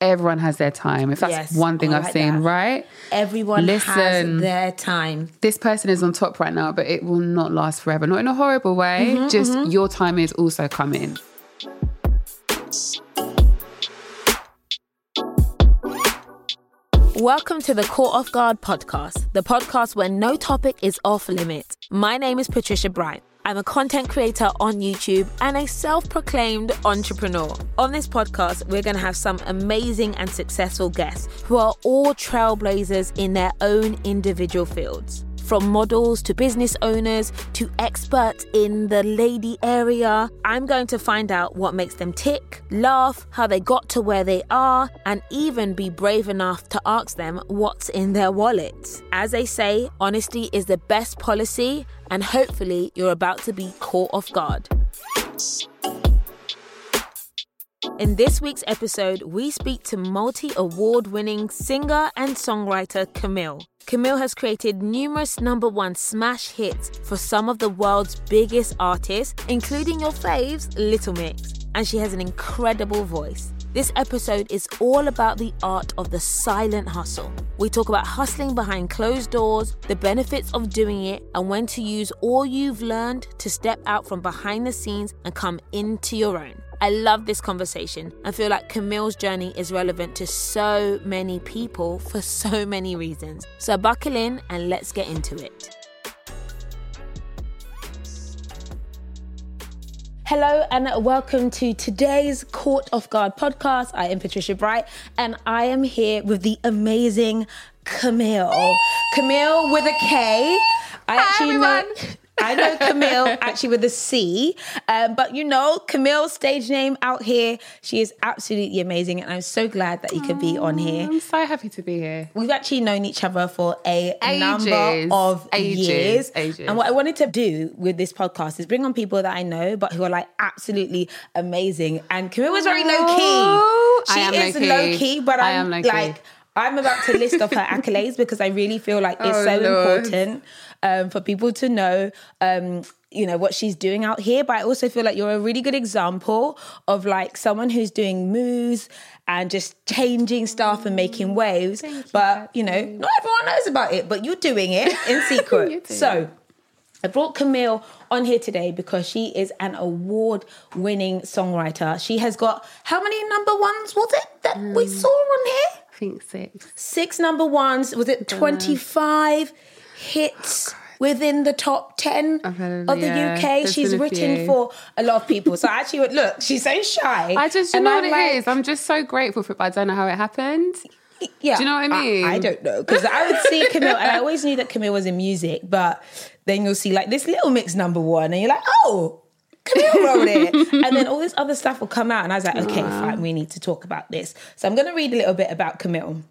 everyone has their time. If that's Yes, one thing I've like seen, that. right? Everyone Listen. has their time. This person is on top right now, but it will not last forever. Not in a horrible way. Mm-hmm, Just your time is also coming. Welcome to the Caught Off Guard podcast, the podcast where no topic is off limits. My name is Patricia Bright. I'm a content creator on YouTube and a self proclaimed entrepreneur. On this podcast, we're going to have some amazing and successful guests who are all trailblazers in their own individual fields. From models to business owners to experts in the lady area, I'm going to find out what makes them tick, laugh, how they got to where they are, and even be brave enough to ask them what's in their wallets. As they say, honesty is the best policy, and hopefully, you're about to be caught off guard. In this week's episode, we speak to multi award winning singer and songwriter Kamille. Kamille has created numerous number one smash hits for some of the world's biggest artists, including your faves, Little Mix, and she has an incredible voice. This episode is all about the art of the silent hustle. We talk about hustling behind closed doors, the benefits of doing it, and when to use all you've learned to step out from behind the scenes and come into your own. I love this conversation and feel like Kamille's journey is relevant to so many people for so many reasons. So buckle in and let's get into it. Hello and welcome to today's Caught Off Guard podcast. I am Patricia Bright and I am here with the amazing Kamille. Kamille with a K. I actually know. I know Camille actually with a C, um, but you know Kamille's stage name out here. She is absolutely amazing, and I'm so glad that you could be on here. I'm so happy to be here. We've actually known each other for a Ages. number of Ages. years. Ages. And what I wanted to do with this podcast is bring on people that I know, but who are like absolutely amazing. And Kamille was very low key. She I am is low-key. low key, but I I'm am low-key. like, I'm about to list off her accolades because I really feel like it's Oh, so Lord. important um, for people to know. Um, you know what she's doing out here, but I also feel like you're a really good example of like someone who's doing moves and just changing stuff and making waves. but you know, not everyone knows about it, but you're doing it in secret. so I brought Kamille on here today because she is an award winning songwriter. She has got how many number ones was it that we Mm. saw on here? I think six. Six number ones. Was it 25 hits? Oh, within the top 10 heard of- the yeah, UK. She's written few. for a lot of people. So I actually would look, she's so shy. I just, you know I'm what like, it is? I'm just so grateful for it, but I don't know how it happened. Yeah. Do you know what I mean? I, don't know. Because I would see Kamille, and I always knew that Kamille was in music, but then you'll see like this Little Mix number one, and you're like, oh, Kamille wrote it. and then all this other stuff will come out, and I was like, okay, fine, we need to talk about this. So I'm going to read a little bit about Kamille.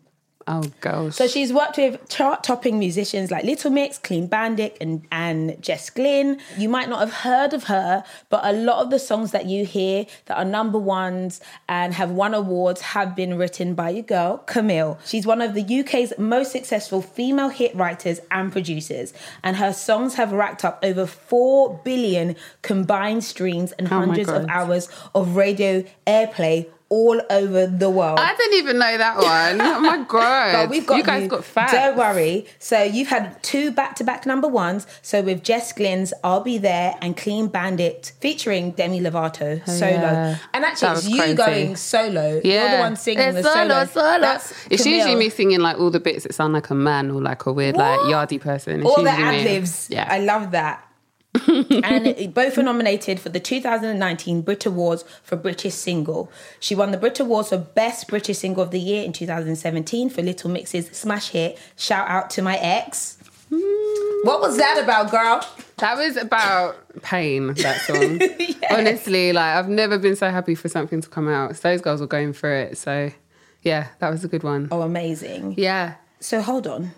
Oh, gosh. So she's worked with chart-topping musicians like Little Mix, Clean Bandit, and and Jess Glynne. You might not have heard of her, but a lot of the songs that you hear that are number ones and have won awards have been written by your girl Kamille. She's one of the UK's most successful female hit writers and producers, and her songs have racked up over four billion combined streams and Oh hundreds of hours of radio airplay all over the world. I didn't even know that one. Oh, my God. But we've got you guys got facts. Don't worry. So you've had two back-to-back number ones. So with Jess Glynne's "I'll Be There" and "Clean Bandit" featuring Demi Lovato oh, solo, yeah. and actually it's you crazy. going solo. Yeah, You're the one singing It's the solo. solo. That's It's Kamille. usually me singing like all the bits that sound like a man or like a weird like What? yardy person. It's All the ad libs. Yeah. I love that. And both were nominated for the 2019 Brit Awards for British Single. She won the Brit Awards for Best British Single of the Year in 2017 for Little Mix's smash hit "Shout Out to My Ex." What was that about, girl? That was about pain, that song. Honestly, like I've never been so happy for something to come out. So those girls were going through it. So yeah, that was a good one. Oh, amazing. Yeah. So hold on.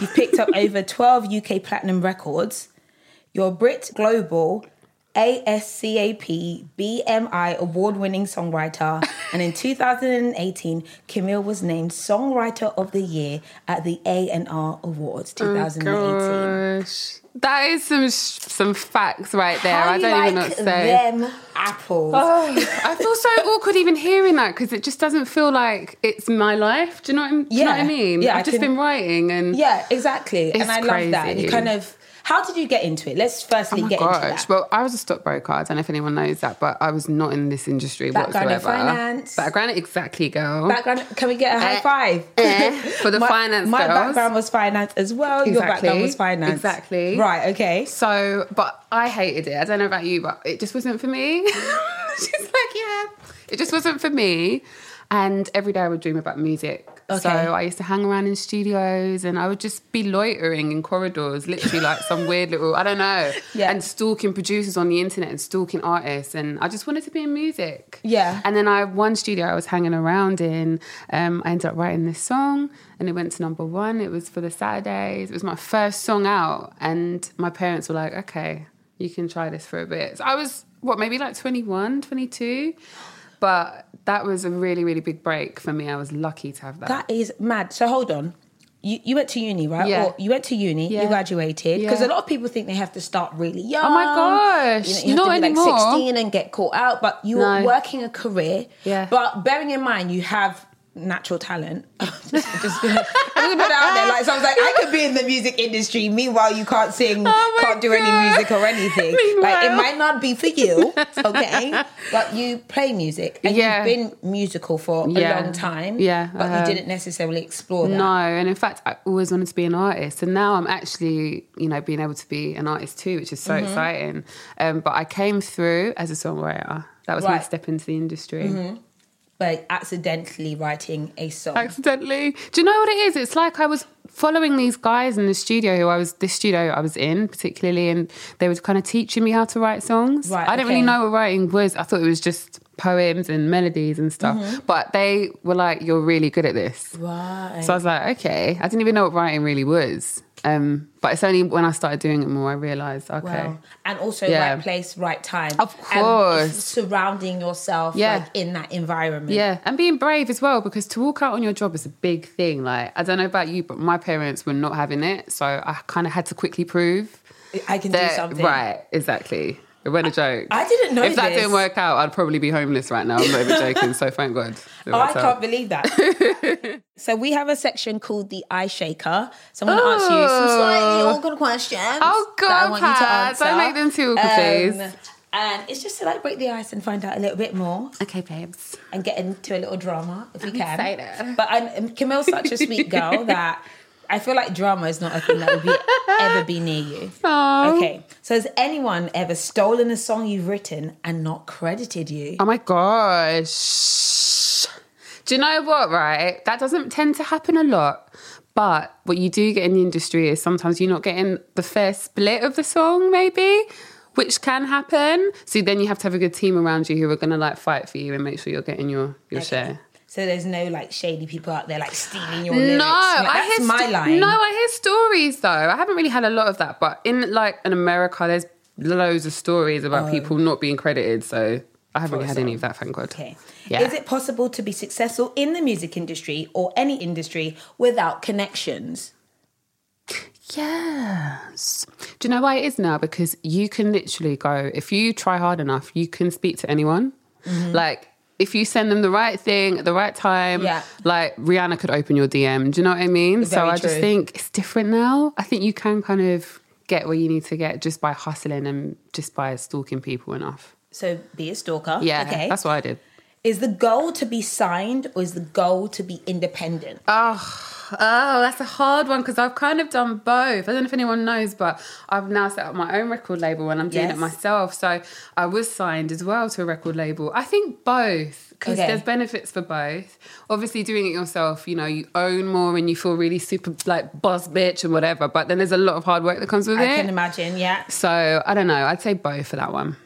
You've picked up over 12 UK platinum records. You're Brit Global ASCAP BMI award winning songwriter. and in 2018, Kamille was named Songwriter of the Year at the A&R Awards 2018. Gosh. That is some some facts right there. How I don't even know what to say. them apples. Oh, I feel so awkward even hearing that because it just doesn't feel like it's my life. Do you know what, I- you know what I mean? Yeah, I I've just can- been writing and Yeah, exactly. And I love that. And you kind of, how did you get into it? Let's firstly Oh get into gosh! that. Well, I was a stockbroker. I don't know if anyone knows that, but I was not in this industry Background in whatsoever. finance. Background, exactly, girl. Background, can we get a high Eh, five? eh, for the my, finance My girls. background was finance as well. Your background was finance. Exactly. Right, okay. So, but I hated it. I don't know about you, but it just wasn't for me. She's like, yeah, it just wasn't for me. And every day I would dream about music. So I used to hang around in studios and I would just be loitering in corridors, literally like some weird little, I don't know, Yeah. and stalking producers on the internet and stalking artists. And I just wanted to be in music. Yeah. And then I, have one studio I was hanging around in, um, I ended up writing this song and it went to number one. It was for the Saturdays. It was my first song out. And my parents were like, okay, you can try this for a bit. So I was, what, maybe like 21, 22? But that was a really, really big break for me. I was lucky to have that. That is mad. So hold on. You, you went to uni, right? Yeah. Or you went to uni, yeah. you graduated. Because Yeah. a lot of people think they have to start really young. Oh my gosh. You, know, you Not to be anymore. like 16 and get caught out. But you were No. working a career. Yeah. But bearing in mind, you have natural talent. just, just gonna, I'm gonna put that out there. Like, so I was like, I could be in the music industry. Meanwhile, you can't sing, Oh can't do any music or anything. like, it might not be for you, okay? but you play music and Yeah. you've been musical for a long time. Yeah, But have. you didn't necessarily explore that. No, and in fact, I always wanted to be an artist, and now I'm actually, you know, being able to be an artist too, which is so Mm-hmm. exciting. Um, but I came through as a songwriter. That was my Right. Mm-hmm. step into the industry. But accidentally writing a song. Accidentally, do you know what it is? It's like I was following these guys in the studio who I was this studio I was in particularly, and they were kind of teaching me how to write songs. Right, I didn't really know what writing was. I thought it was just poems and melodies and stuff. Mm-hmm. But they were like, "You're really good at this." Right. So I was like, okay. I didn't even know what writing really was. Um, but it's only when I started doing it more I realised, okay. Wow. And also Yeah. right place, right time. Of And course. surrounding yourself Yeah. like in that environment. Yeah, and being brave as well because to walk out on your job is a big thing. Like I don't know about you, but my parents were not having it, so I kind of had to quickly prove I can do something. Right, exactly. It went a joke. I didn't know If that this. didn't work out, I'd probably be homeless right now. I'm not even joking. So thank God. Oh, I out. can't believe that. so we have a section called the ice shaker. So I'm going to ask you some slightly oh. awkward questions. Oh, that I God, want you to Pat, don't make them too awkward, please. Um, and it's just to like break the ice and find out a little bit more Okay, babes. and get into a little drama if we I'm can. excited. But I'm Kamille's such a sweet girl that I feel like drama is not a thing that would be, ever be near you. Oh. Okay. So has anyone ever stolen a song you've written and not credited you? Oh my gosh. Do you know what, right? That doesn't tend to happen a lot. But what you do get in the industry is sometimes you're not getting the fair split of the song, maybe, which can happen. So then you have to have a good team around you who are going to like fight for you and make sure you're getting your, your Okay. share. So there's no like shady people out there like stealing your lyrics. No, Like, I hear my sto- line. No, I hear stories though. I haven't really had a lot of that, but in like in America, there's loads of stories about people not being credited. So I haven't really had any of that, thank God. Okay. Yeah. Is it possible to be successful in the music industry or any industry without connections? Yes. Do you know why it is now? Because you can literally go, if you try hard enough, you can speak to anyone. Mm-hmm. Like, if you send them the right thing at the right time, Yeah. like Rihanna could open your DM. Do you know what I mean? so Very I just think it's different now. I think you can kind of get where you need to get just by hustling and just by stalking people enough. So be a stalker. Yeah, Okay. that's what I did. Is the goal to be signed or is the goal to be independent? Oh, oh, that's a hard one because I've kind of done both. I don't know if anyone knows, but I've now set up my own record label and I'm doing Yes. it myself. So I was signed as well to a record label. I think both because Okay. there's benefits for both. Obviously, doing it yourself, you know, you own more and you feel really super like boss bitch and whatever. But then there's a lot of hard work that comes with I it. I can imagine, yeah. so I don't know. I'd say both for that one.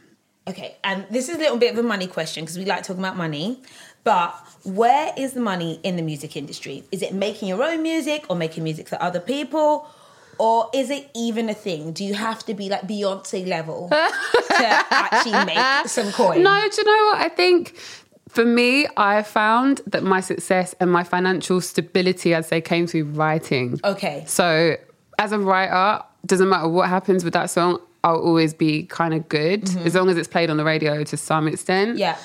Okay, and this is a little bit of a money question because we like talking about money. But where is the money in the music industry? Is it making your own music or making music for other people? Or is it even a thing? Do you have to be like Beyonce level to actually make some coin? No, do you know what? I think for me, I found that my success and my financial stability, I'd say, came through writing. Okay. So as a writer, doesn't matter what happens with that song, I'll always be kind of good as long as it's played on the radio to some extent. Mm-hmm. Yeah.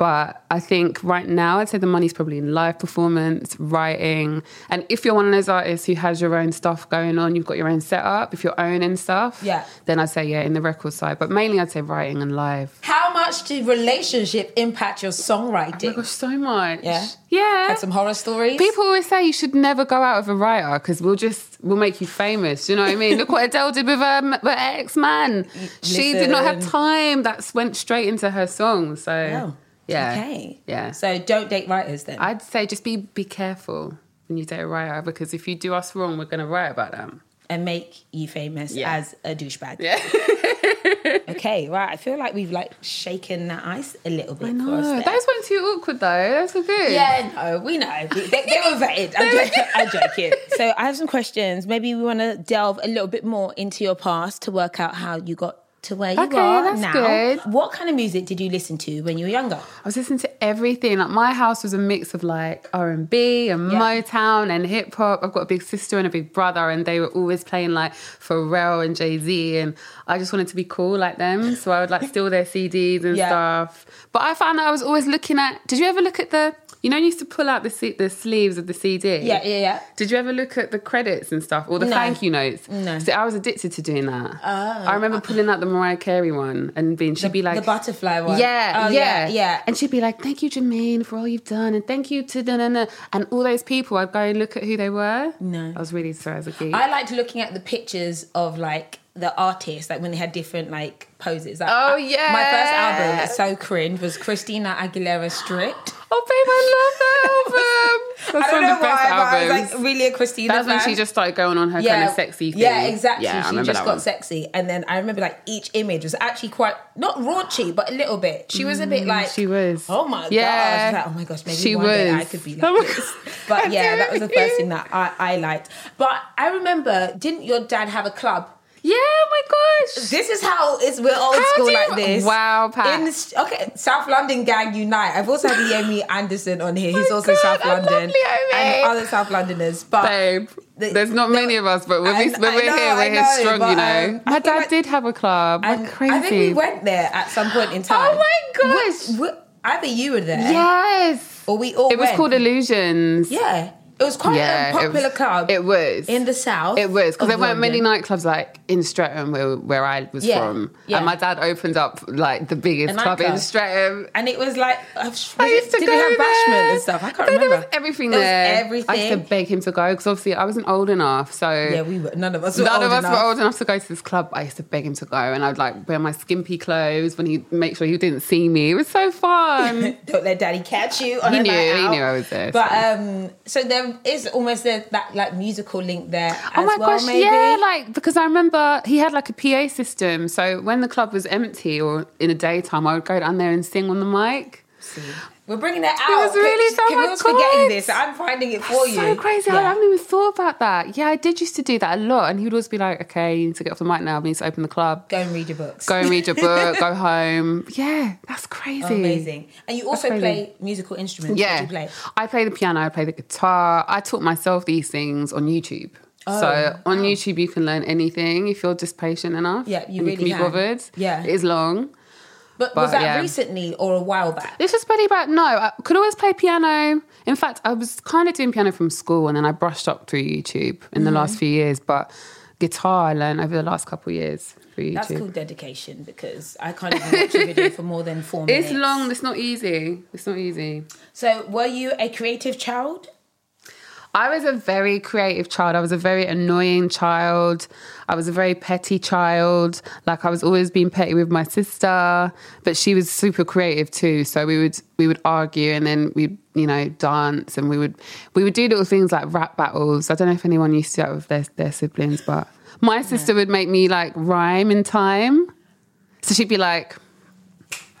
But I think right now, I'd say the money's probably in live performance, writing. And if you're one of those artists who has your own stuff going on, you've got your own setup, if you're owning stuff, Yeah. then I'd say, yeah, in the record side. But mainly, I'd say writing and live. How much did relationship impact your songwriting? Oh my gosh, so much. Yeah? Yeah. Had some horror stories? People always say you should never go out with a writer because we'll just we'll make you famous. You know what I mean? Look what Adele did with um, her ex man. She did not have time. That went straight into her song. So Oh, yeah, Okay. yeah. So don't date writers then. I'd say just be be careful when you date a writer because if you do us wrong, we're gonna write about them. and make you famous Yeah. as a douchebag. Yeah, Okay, right. I feel like we've like shaken that ice a little bit I know. Those weren't too awkward though. Those were good. Yeah, no, we know. They, they were vetted. I'm joking. I'm joking. So I have some questions. Maybe we want to delve a little bit more into your past to work out how you got to where you Okay, are that's now. good. What kind of music did you listen to when you were younger? I was listening to everything. Like my house was a mix of like R and B and Motown and hip hop. I've got a big sister and a big brother, and they were always playing like Pharrell and Jay Z, and I just wanted to be cool like them. So I would like steal their CDs and Yeah. stuff. But I found that I was always looking at. Did you ever look at the? You know, you used to pull out the C- the sleeves of the CD. Yeah, yeah, yeah. Did you ever look at the credits and stuff or the No. thank you notes? No. See, I was addicted to doing that. Oh. I remember pulling out the Mariah Carey one and being she'd be like the butterfly one. yeah, Oh, yeah, yeah, yeah. And she'd be like, "Thank you, Jermaine, for all you've done, and thank you to da na na." And all those people, I'd go and look at who they were. No. I was really sorry as a geek. I liked looking at the pictures of like the artists, like when they had different like poses. Like, Oh, I- yeah. My first album that's so cringe was Christina Aguilera Stripped. oh, babe, I love that album. That's I don't one know of the best why, but I was like really a Christina That's when she just started going on her kind of sexy thing. Yeah, exactly. Yeah, I she remember just that got one. sexy. And then I remember like each image was actually quite not raunchy, but a little bit. She was a bit like Mm, she was. Oh my Yeah. god. I was like, oh my gosh, maybe She one day I could be Oh like my this. But yeah, that was the first thing that I, I liked. But I remember, didn't your dad have a club? Yeah, oh my gosh. This is how it's we're old How school you- like this. Wow, Pat. In the, okay, South London gang unite. I've also had Yemi Anderson on here. He's my also God, South I love London and other South Londoners. But Babe, The- there's not many of us, but when, we, when we're know, here, we're here strong, but, you know. um, My dad like- did have a club. Like crazy. I think we went there at some point in time. Oh my gosh. We- we- either you were there, Yes. or we all. It was called Illusions. Yeah, it was quite Yeah, a popular it, club. It was in the south. It was because there weren't many nightclubs like in Streatham where, where I was Yeah, from, yeah. and my dad opened up like the biggest A club in. Streatham. And it was like I I used to did go have there. bashment and stuff? I can't remember. There was everything There was everything. I used to beg him to go because obviously I wasn't old enough. So yeah, we were. None of us. Were None old of us enough. were old enough to go to this club. I used to beg him to go, and I'd like wear my skimpy clothes when he make sure he didn't see me. It was so fun. Don't let daddy catch you. On He a knew, night he knew I was there, But so. um, so there is almost a, that like musical link there. Oh my well, gosh, maybe. yeah, like because I remember he had like a PA system. So when the club was empty or in the daytime, I would go down there and sing on the mic. See, we're bringing that out. It was really so much forgetting this. I'm finding it for you. So crazy. I haven't even thought about that. Yeah, I did used to do that a lot. And he would always be like, okay, you need to get off the mic now. We need to open the club. Go and read your books. Go and read your book. go home. Yeah, that's oh, crazy. Amazing. And you also play musical instruments. What Yeah. do you play? I play the piano, I play the guitar. I taught myself these things on YouTube. Oh, so on YouTube, you can learn anything if you're just patient enough. Yeah, you really can be can. bothered. Yeah. It is long. But, was that yeah. recently or a while back? This was pretty bad. No, I could always play piano. In fact, I was kind of doing piano from school and then I brushed up through YouTube in Mm-hmm. the last few years. But guitar, I learned over the last couple of years YouTube. That's called dedication because I can't even watch a video for more than four minutes. It's long. It's not easy. It's not easy. So, were you a creative child? I was a very creative child. I was a very annoying child. I was a very petty child. Like I was always being petty with my sister, but she was super creative too. So we would we would argue and then we'd you know dance and we would we would do little things like rap battles. I don't know if anyone used to do that with their their siblings, but my sister would make me like rhyme in time. So she'd be like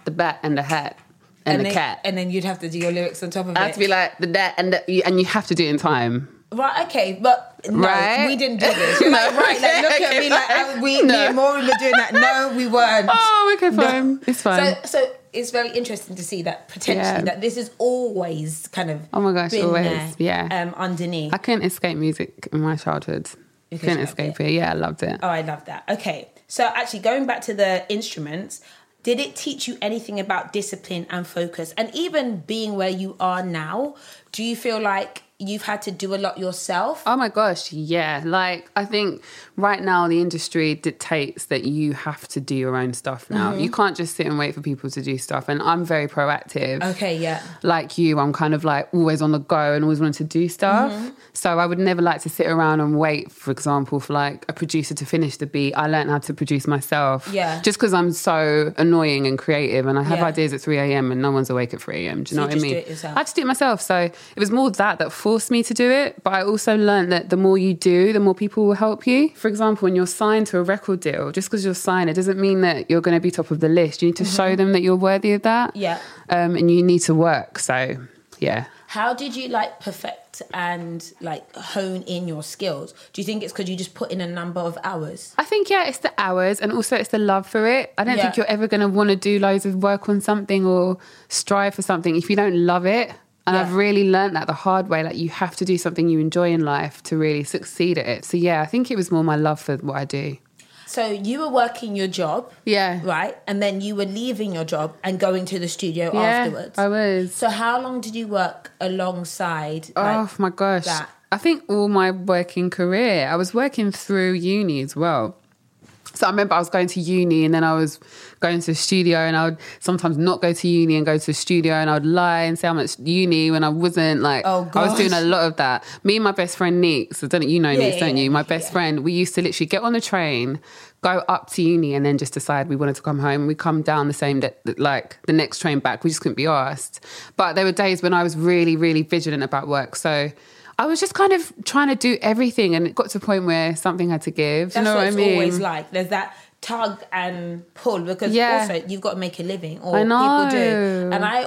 the bat and the hat and, the then, cat. And then you'd have to do your lyrics on top of I it. had to be like the that and the, and you have to do it in time. Right, okay, but no, Right? we didn't do this. You're like, right, like, look at me, like, uh, we, me No. and Maureen were doing that. No, we weren't. Oh, okay, fine. It's fine. So, so it's very interesting to see that potentially Yeah. that this is always kind of Oh my gosh, always, there, yeah. um, underneath. I couldn't escape music in my childhood. Couldn't you loved escape it. Yeah, I loved it. Oh, I love that. Okay. So actually going back to the instruments, did it teach you anything about discipline and focus? And even being where you are now, do you feel like you've had to do a lot yourself? Oh my gosh, yeah. Like I think right now the industry dictates that you have to do your own stuff now. Mm-hmm. You can't just sit and wait for people to do stuff. And I'm very proactive. Okay, yeah. Like you, I'm kind of like always on the go and always wanting to do stuff. Mm-hmm. So I would never like to sit around and wait, for example, for like a producer to finish the beat. I learned how to produce myself. Yeah. Just because I'm so annoying and creative and I have Yeah. ideas at 3 a.m. and no one's awake at 3 a.m. Do you So know you what I mean? do it yourself. I had to do it myself. So it was more that that forced me to do it. But I also learned that the more you do, the more people will help you. For example, when you're signed to a record deal, just because you're signed, it doesn't mean that you're going to be top of the list. You need to show them that you're worthy of that. Mm-hmm. Yeah. Um, and you need to work. So yeah. How did you like perfect and like hone in your skills? Do you think it's because you just put in a number of hours? I think yeah, it's the hours and also it's the love for it. I don't Yeah. think you're ever going to want to do loads of work on something or strive for something if you don't love it. And Yeah. I've really learned that the hard way. Like you have to do something you enjoy in life to really succeed at it. So yeah, I think it was more my love for what I do. So you were working your job, Yeah. right? And then you were leaving your job and going to the studio Yeah, afterwards. I was. So how long did you work alongside? oh like, my gosh. that? I think all my working career, I was working through uni as well. So I remember I was going to uni and then I was going to the studio and I would sometimes not go to uni and go to the studio and I would lie and say I'm at uni when I wasn't like Oh, I was doing a lot of that. Me and my best friend Neeks, I don't know, you know Neeks, yeah, don't you? My best yeah. friend, we used to literally get on the train, go up to uni and then just decide we wanted to come home. We come down the same day, like the next train back. We just couldn't be asked. But there were days when I was really, really vigilant about work. So I was just kind of trying to do everything and it got to a point where something had to give. That's you know what what I it's mean? always like. There's that tug and pull because Yeah. also you've got to make a living, or I people do. know. And I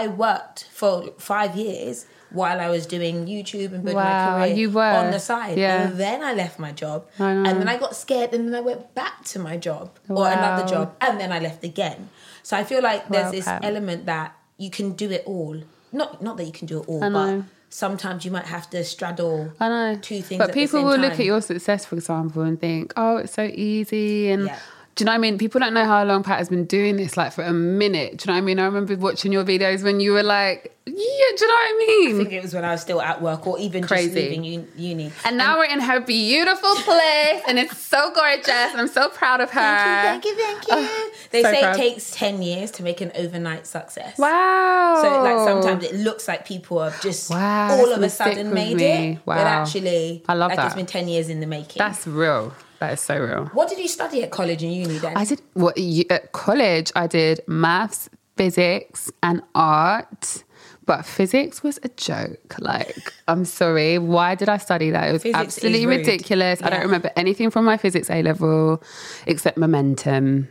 I worked for five years while I was doing YouTube and building Wow, my career on the side. Yeah. And then I left my job, and then I got scared, and then I went back to my job or another job, and then I left again. So I feel like there's Wow, this Pam. element that you can do it all. Not not that you can do it all, but. Sometimes you might have to straddle I know. two things. But at the people will look at your success, for example, and think, oh, it's so easy. And Yeah. Do you know what I mean? People don't know how long Pat has been doing this, like for a minute. Do you know what I mean? I remember watching your videos when you were like, yeah, do you know what I mean? I think it was when I was still at work or even Crazy. just leaving uni. and now we're in her beautiful place, and it's so gorgeous, and I'm so proud of her. Thank you, thank you, thank you. they so say proud. it takes 10 years to make an overnight success. Wow. So like sometimes it looks like people have just Wow, all of a sudden made me. it. But actually I love like that. it's been 10 years in the making. That's real. That is so real. what did you study at college and uni then? I did what you- at college. I did maths, physics, and art. But physics was a joke. Like, I'm sorry. Why did I study that? It was Physics absolutely ridiculous. I don't remember anything from my physics A level except momentum.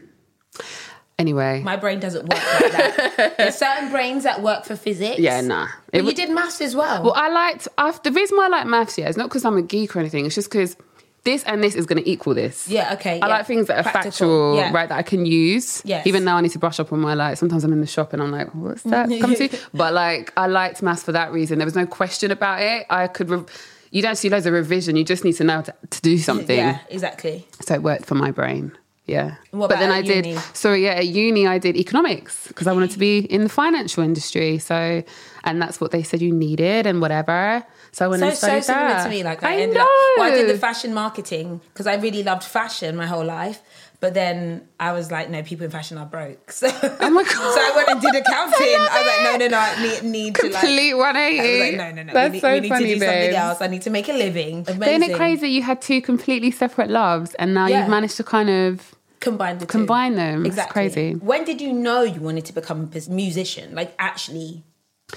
Anyway, My brain doesn't work like that. There's certain brains that work for physics. yeah, nah. But It you wa- did maths as well. Well, I liked I, the reason why I like maths. Yeah, is not because I'm a geek or anything. It's just because this and this is going to equal this. Yeah, okay, I yeah. like things that are Practical, factual, yeah. right? That I can use. Yes. Even now, I need to brush up on my like. Sometimes I'm in the shop and I'm like, what's that come to? But like, I liked maths for that reason. There was no question about it. I could. Re- you don't see loads of revision. You just need to know to, to do something. yeah, exactly. So it worked for my brain. Yeah. what but then I did. uni? So yeah, at uni I did economics because I wanted to be in the financial industry. So and that's what they said you needed and whatever. So I went So and so studied similar that. to me. Like I, I ended know. up. Well, I did the fashion marketing because I really loved fashion my whole life. But then I was like, no, people in fashion are broke. So, Oh my God. so I went and did accounting. I, was like, no, no, no, I need, need to like. Complete 180. I was like, no, no, no. That's we need, so we need funny, to do something else. I need to make a living. Amazing. Isn't it crazy you had two completely separate loves and now Yeah. you've managed to kind of Combine the two. Combine them. It's Exactly. crazy. When did you know you wanted to become a musician? Like actually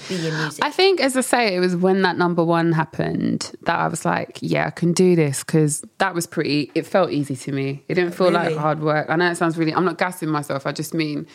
be in music? I think, as I say, it was when that number one happened that I was like, yeah, I can do this because that was pretty, it felt easy to me. It didn't feel like hard work. I know it sounds really, I'm not gassing myself. I just mean,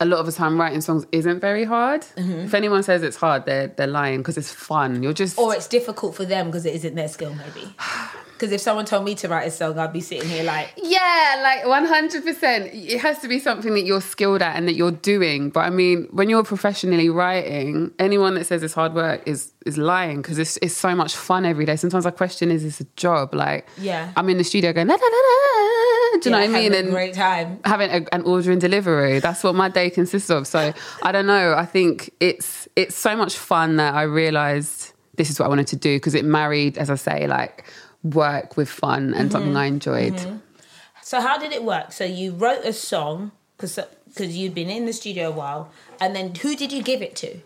a lot of the time writing songs isn't very hard. Mm-hmm. If anyone says it's hard, they're they're lying because it's fun. You're just Or it's difficult for them because it isn't their skill, maybe. Because if someone told me to write a song, I'd be sitting here like, Yeah, like 100%. It has to be something that you're skilled at and that you're doing. But I mean, when you're professionally writing, anyone that says it's hard work is is lying because it's, it's so much fun every day. Sometimes I question, is this a job? Like, Yeah. I'm in the studio going, la, la, la. do you know what I mean? having a great time. having a, an order and delivery. That's what my day consists of. So I don't know. I think it's it's so much fun that I realised this is what I wanted to do because it married, as I say, like work with fun and mm-hmm. something I enjoyed. Mm-hmm. So how did it work? So you wrote a song because because you'd been in the studio a while, and then who did you give it to?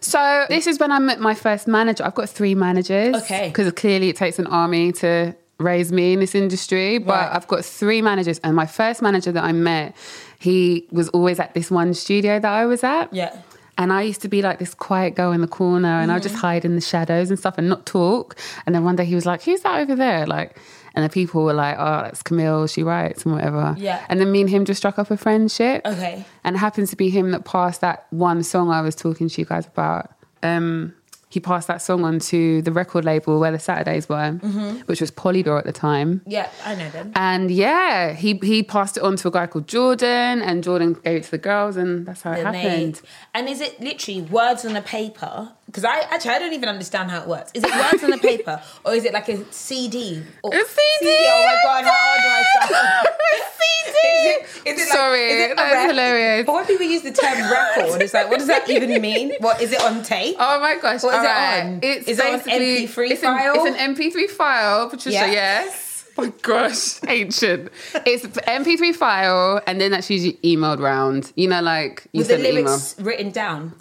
So this is when I met my first manager. I've got three managers. Okay. Because clearly it takes an army to raise me in this industry. But Right. I've got three managers, and my first manager that I met, he was always at this one studio that I was at. Yeah. And I used to be like this quiet girl in the corner and I'd Mm-hmm. just hide in the shadows and stuff and not talk. And then one day he was like, Who's that over there? Like, and the people were like, Oh, that's Camille, she writes and whatever. Yeah. And then me and him just struck up a friendship. Okay. And it happens to be him that passed that one song I was talking to you guys about. Um, he passed that song on to the record label where the Saturdays were, Mm-hmm. which was Polydor at the time. Yeah, I know them. And yeah, he he passed it on to a guy called Jordan, and Jordan gave it to the girls, and that's how it they- happened. and is it literally words on a paper? Because I actually I don't even understand how it works. Is it words on a paper or is it like a CD? Or, A CD? Oh my god, how old do I sound? CD. Is it, is it like, Sorry, is it that's hilarious. But when people use the term record, it's like, what does that even mean? What is it on tape? Oh my gosh! What is it right. on? It's Is it on MP3 it's an- file? it's an MP3 file, Patricia. Yeah. Yes. My gosh, ancient. It's MP3 file, and then that's usually emailed round. You know, like you With the send an email. lyrics written down.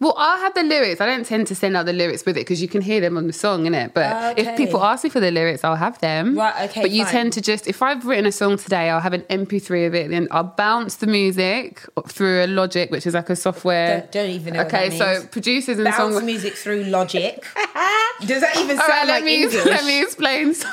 Well, I'll have the lyrics. I don't tend to send out the lyrics with it because you can hear them on the song, innit? But Okay. if people ask me for the lyrics, I'll have them. Right, okay, But you fine. tend to just, if I've written a song today, I'll have an MP3 of it, then I'll bounce the music through a Logic, which is like a software. Don't- don't even know Okay, so producers and Bounce song. music through Logic. Does that even sound right, let like me English? let me explain.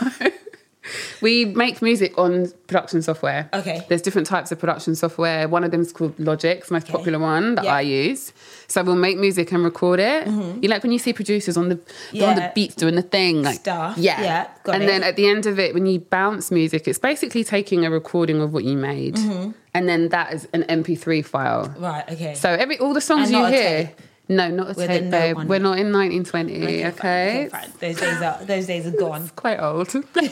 So, we make music on production software. Okay. There's different types of production software. One of them is called Logic, the most popular one that Yeah. I use. So we'll make music and record it. You like when you see producers on the they're on the Mm-hmm. Beats doing the thing, like Stuff. Yeah, Yeah, and it. then at the end of it, when you bounce music, it's basically taking a recording of what you made, and then that is an MP3 file. Right, okay. So every all the songs And you hear. No, not a a tape, babe. on We're not in 1920. Okay, fine, fine. Those days are those days are gone. quite old. but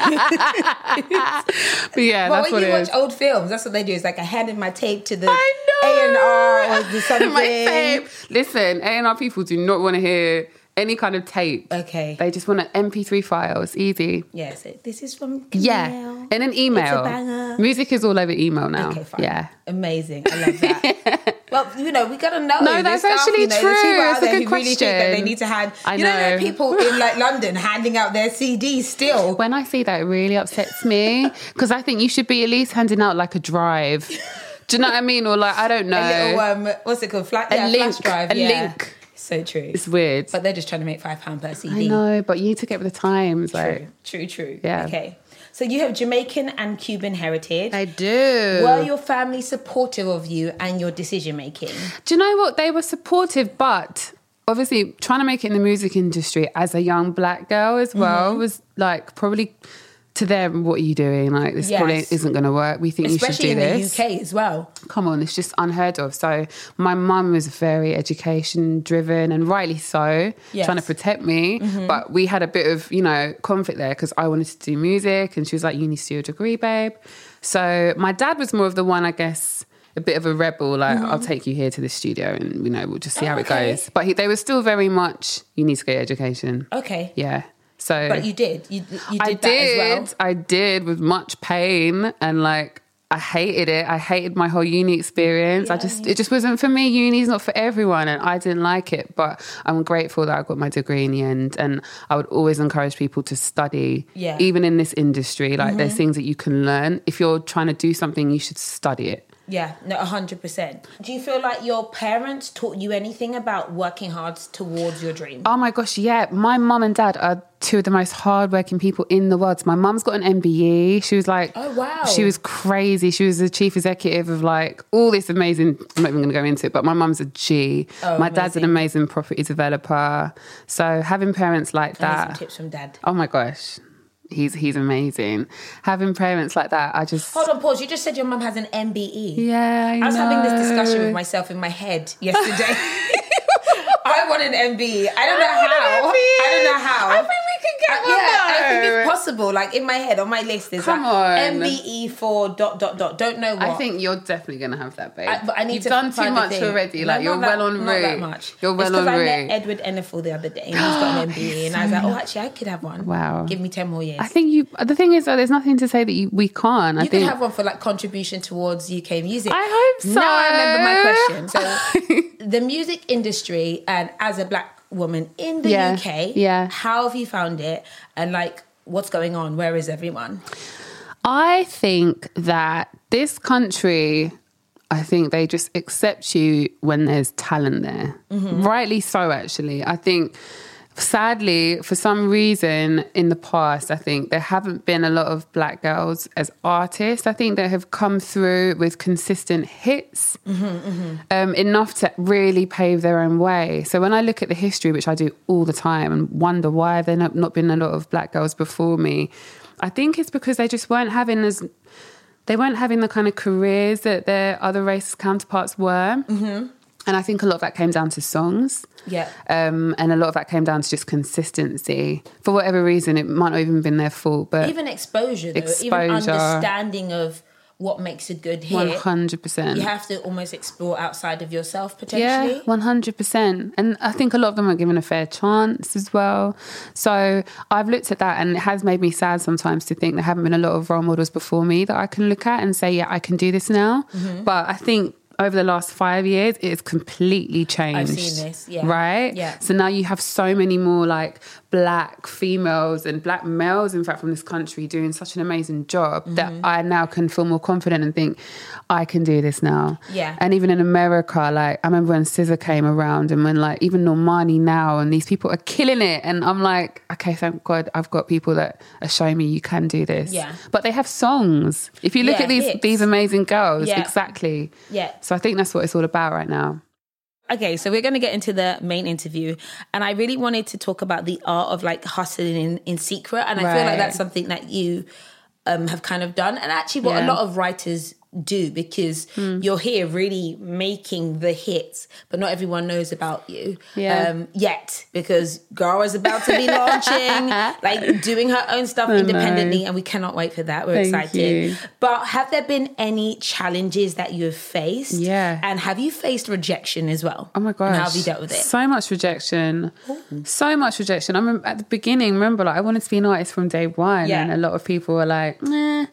yeah, But that's when you watch is. old films, that's what they do. It's like I handed my tape to the I know. A and R or the something. My tape. Listen, A and R people do not want to hear any kind of tape. Okay. They just want an MP3 file. It's easy. Yeah, so this is from Yeah, in an email. Music is all over email now. Okay, fine. Yeah. Amazing. I love that. well, you know, we gotta know. No, that's stuff, actually you know, true. It's a good who really that they need to hand. I you know. people in like London handing out their CDs still. When I see that, it really upsets me because I think you should be at least handing out like a drive. Do you know what I mean? Or like I don't know. A little um, what's it called? Flat, A yeah, link, flash drive. a yeah. link. So true. it's weird. but they're just trying to make five pound per CD. I know, but you need to get with the times. Like True, true, true. Yeah. Okay. So you have Jamaican and Cuban heritage. I do. Were your family supportive of you and your decision making? Do you know what? They were supportive, but obviously trying to make it in the music industry as a young black girl as well Mm-hmm. was like probably to them, what are you doing? Like this probably isn't going to work. We think Especially you should do in this. the UK as well. Come on, it's just unheard of. So my mum was very education driven and rightly so, Yes. trying to protect me. Mm-hmm. But we had a bit of, you know, conflict there because I wanted to do music and she was like, you need to do a degree, babe. So my dad was more of the one, I guess, a bit of a rebel, like, I'll take you here to the studio and, you know, we'll just see how it Mm-hmm. Oh, okay. goes. But he, they were still very much, you need to get education. Okay. Yeah. So But you did. You, you did I that did. as well. I did with much pain and like I hated it. I hated my whole uni experience. I just yeah. it just wasn't for me. Uni's not for everyone and I didn't like it. But I'm grateful that I got my degree in the end. And I would always encourage people to study. Yeah. Mm-hmm. Even in this industry. Like there's things that you can learn. If you're trying to do something, you should study it. Yeah, no, hundred percent. Do you feel like your parents taught you anything about working hard towards your dream? Oh my gosh, yeah. My mum and dad are two of the most hardworking people in the world. So my mum's got an MBE. She was like, Oh, wow. She was crazy. She was the chief executive of like all this amazing. I'm not even going to go into it, but my mum's a G. Oh, my dad's an amazing property developer. So having parents like that. some tips from dad. Oh my gosh, he's he's amazing. Having parents like that, I just Hold on, pause. You just said your mum has an MBE. yeah. I, I was having this discussion with myself in my head yesterday. I want an MBE. I don't know I how. I don't know how. I think we can get Uh, yeah, I think it's possible. Like in my head, on my list is Come like on. MBE for dot dot dot. Don't know what. I think you're definitely gonna have that, babe. I, but I need You've to done too much already. Like not you're that- well on not route. that much. You're It's well on I met Edward Enninful the other day, and he's got an MBE, and I was like, oh, actually, I could have one. Wow. Give me ten more years. I think you. The thing is, though, there's nothing to say that you, we can't. I you think have one for like contribution towards UK music. I hope so. Now I remember my question. So, the music industry, and as a black woman in the Yeah, UK, yeah. how have you found it? And like, what's going on? Where is everyone? I think that this country, I think they just accept you when there's talent there. Mm-hmm. Rightly so, actually. I think, sadly, for some reason in the past, I think there haven't been a lot of black girls as artists. I think that have come through with consistent hits. um, enough to really pave their own way. So when I look at the history, which I do all the time, and wonder why there have not been a lot of black girls before me, I think it's because they just weren't having as they weren't having the kind of careers that their other race counterparts were. Mm-hmm. And I think a lot of that came down to songs. Yeah. Um, and a lot of that came down to just consistency. For whatever reason, it might not even been their fault, but Even exposure, though, even Exposure. understanding of what makes a good hit. hundred percent. You have to almost explore outside of yourself Yeah, potentially. one hundred percent. And I think a lot of them are given a fair chance as well. So I've looked at that, and it has made me sad sometimes to think there haven't been a lot of role models before me that I can look at and say, yeah, I can do this now. Mm-hmm. But I think. Over the last five years, it has completely changed. seen this, yeah. Right? Yeah. So now you have so many more like black females and black males, in fact, from this country doing such an amazing job that Mm-hmm. I now can feel more confident and think, I can do this now. Yeah. And even in America, like I remember when SZA came around and when like even Normani now and these people are killing it. And I'm like, okay, thank God I've got people that are showing me you can do this. Yeah. But they have songs. If you look Yeah, at these hits. these amazing girls, Yeah. exactly. Yeah. So I think that's what it's all about right now. Okay, so we're going to get into the main interview, and I really wanted to talk about the art of like hustling in, in secret, and I feel like that's something that you um, have kind of done, and actually what a lot of writers do because you're here really making the hits, but not everyone knows about you Yeah. um, yet because Girl is about to be launching, like doing her own stuff independently, and we cannot wait for that. We're Thank excited. you. But have there been any challenges that you have faced? Yeah. And have you faced rejection as well? Oh my gosh. And how have you dealt with it? So much rejection. So much rejection. I remember at the beginning, remember, like I wanted to be an artist from day one. Yeah. And a lot of people were like, nah.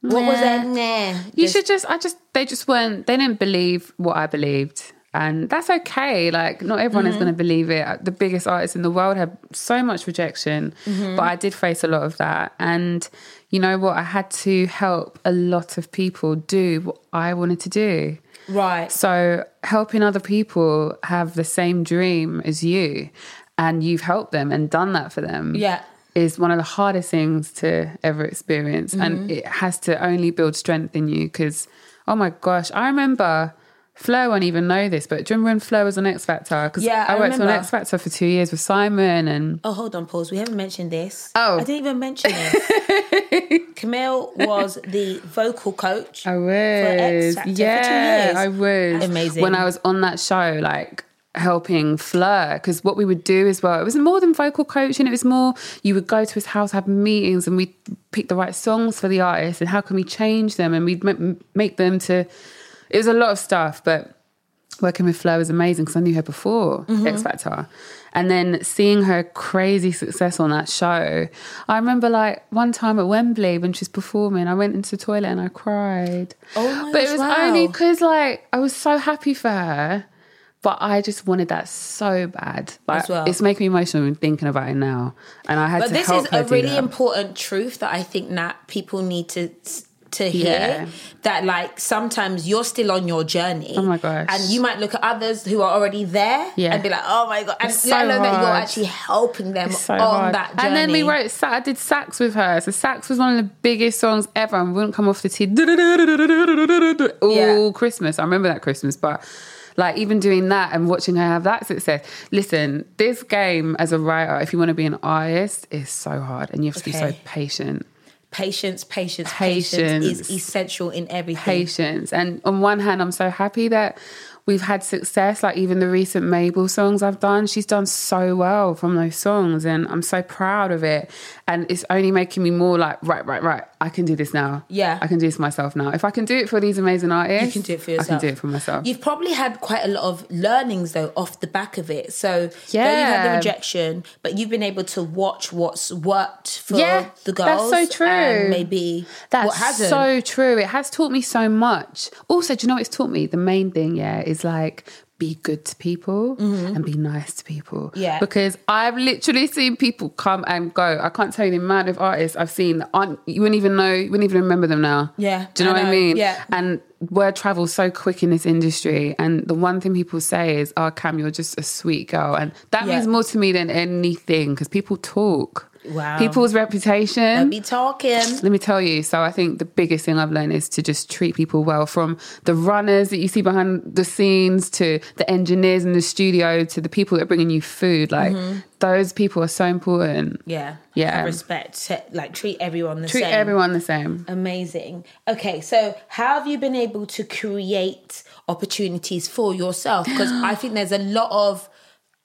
What was nah. that? Nah. You Just- should just, I just, they just weren't, they didn't believe what I believed. And that's okay. Like, not everyone is Mm-hmm. going to believe it. The biggest artists in the world have so much rejection, Mm-hmm. but I did face a lot of that. And you know what? I had to help a lot of people do what I wanted to do. Right. So helping other people have the same dream as you and you've helped them and done that for them. Yeah. Is one of the hardest things to ever experience. And mm-hmm. it has to only build strength in you because, oh my gosh, I remember Fleur won't even know this, but do you remember when Fleur was on X Factor? Because Yeah, I I worked remember. on X Factor for two years with Simon and Oh, hold on, pause. We haven't mentioned this. Oh. I didn't even mention this. Camille was the vocal coach. I was. Factor for two Yeah, years. I was. Amazing. When I was on that show, like helping Fleur, because what we would do as well, it was more than vocal coaching. It was more you would go to his house, have meetings, and we'd pick the right songs for the artist, and how can we change them, and we'd make them to. It was a lot of stuff, but working with Fleur was amazing because I knew her before Mm-hmm. X Factor. And then seeing her crazy success on that show, I remember like one time at Wembley when she was performing, I went into the toilet and I cried. Oh my But it was wow. only because like I was so happy for her, but I just wanted that so bad. Like As well. it's making me emotional when thinking about it now. And I had But to this is a really that. important truth that I think that people need to to hear Yeah. that like sometimes you're still on your journey. Oh my gosh. And you might look at others who are already there Yeah. and be like, oh my god. And It's let so alone that you're actually helping them so on hard. that journey. And then we wrote, I did sax with her. So sax was one of the biggest songs ever and wouldn't come off the tee all Yeah. Christmas. I remember that Christmas, but like even doing that and watching her have that success. Listen, this game as a writer, if you want to be an artist, is so hard and you have to be so patient. patience, patience, patience, is essential in everything. patience. And on one hand, I'm so happy that we've had success. Like even the recent Mabel songs I've done, she's done so well from those songs, and I'm so proud of it. And it's only making me more like, right, right, right. I can do this now. Yeah. I can do this myself now. If I can do it for these amazing artists, You can do it for yourself. I can do it for myself. You've probably had quite a lot of learnings though off the back of it. So though you've had the rejection, but you've been able to watch what's worked for Yeah, the that's girls. so true. And maybe That's what hasn't. so true. It has taught me so much. Also, do you know what it's taught me? The main thing, yeah, is like be good to people and be nice to people. Mm-hmm. Yeah. Because I've literally seen people come and go. I can't tell you the amount of artists I've seen that aren't, you wouldn't even know, you wouldn't even remember them now. Yeah, Do you know I what know. I mean? Yeah. And word travels so quick in this industry. And the one thing people say is, oh, Cam, you're just a sweet girl. And that Yeah. means more to me than anything because people talk. Wow. People's reputation Don't be talking. let me tell you. So I think the biggest thing I've learned is to just treat people well, from the runners that you see behind the scenes to the engineers in the studio to the people that are bringing you food. Like mm-hmm. those people are so important. Yeah. Yeah. Respect. Like treat everyone the Treat same. everyone the same. Amazing. Okay, so how have you been able to create opportunities for yourself? Because I think there's a lot of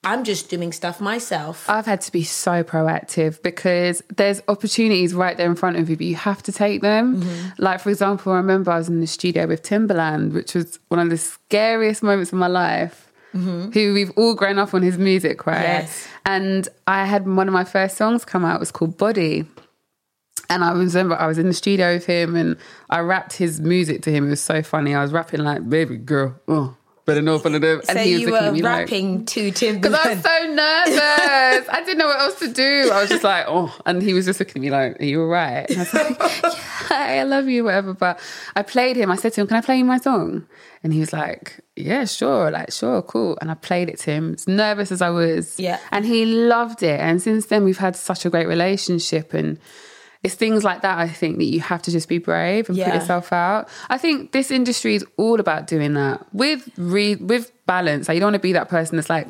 I'm just doing stuff myself. I've had to be so proactive because there's opportunities right there in front of you, but you have to take them. Mm-hmm. Like, for example, I remember I was in the studio with Timbaland, which was one of the scariest moments of my life. Who we've all grown up on his music, right? Mm-hmm. Yes. And I had one of my first songs come out, it was called Body. And I remember I was in the studio with him and I rapped his music to him. It was so funny. I was rapping like, baby girl, oh, better know for them. And so he was you were at me like, rapping to Tim because I was so nervous. I didn't know what else to do. I was just like, oh, and he was just looking at me like, are you all right? And I was like, yeah, I love you, whatever. But I played him. I said to him, can I play you my song? And he was like, yeah, sure, like, sure, cool. And I played it to him, as nervous as I was. Yeah. And he loved it. And since then, we've had such a great relationship. And it's things like that, I think, that you have to just be brave and Yeah. put yourself out. I think this industry is all about doing that with re- with balance. Like, you don't want to be that person that's like,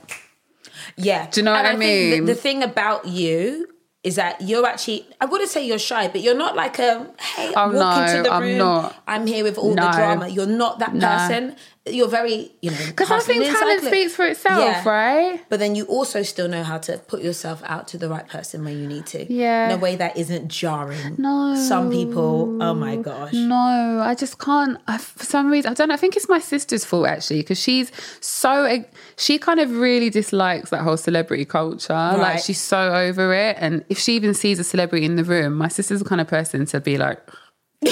yeah. Do you know what And I think mean? The, the thing about you is that you're actually I wouldn't say you're shy, but you're not like a hey, Oh, walk no, into the I'm room. not. I'm here with all the drama. You're not that No. person. You're very, you know, Because I think talent cycling. speaks for itself, Yeah. right? But then you also still know how to put yourself out to the right person when you need to. Yeah. In a way that isn't jarring. No. Some people, oh my gosh. No, I just can't. I, for some reason, I don't know. I think it's my sister's fault actually, because she's so. She kind of really dislikes that whole celebrity culture. Like she's so over it, and if she even sees a celebrity in the room, my sister's the kind of person to be like.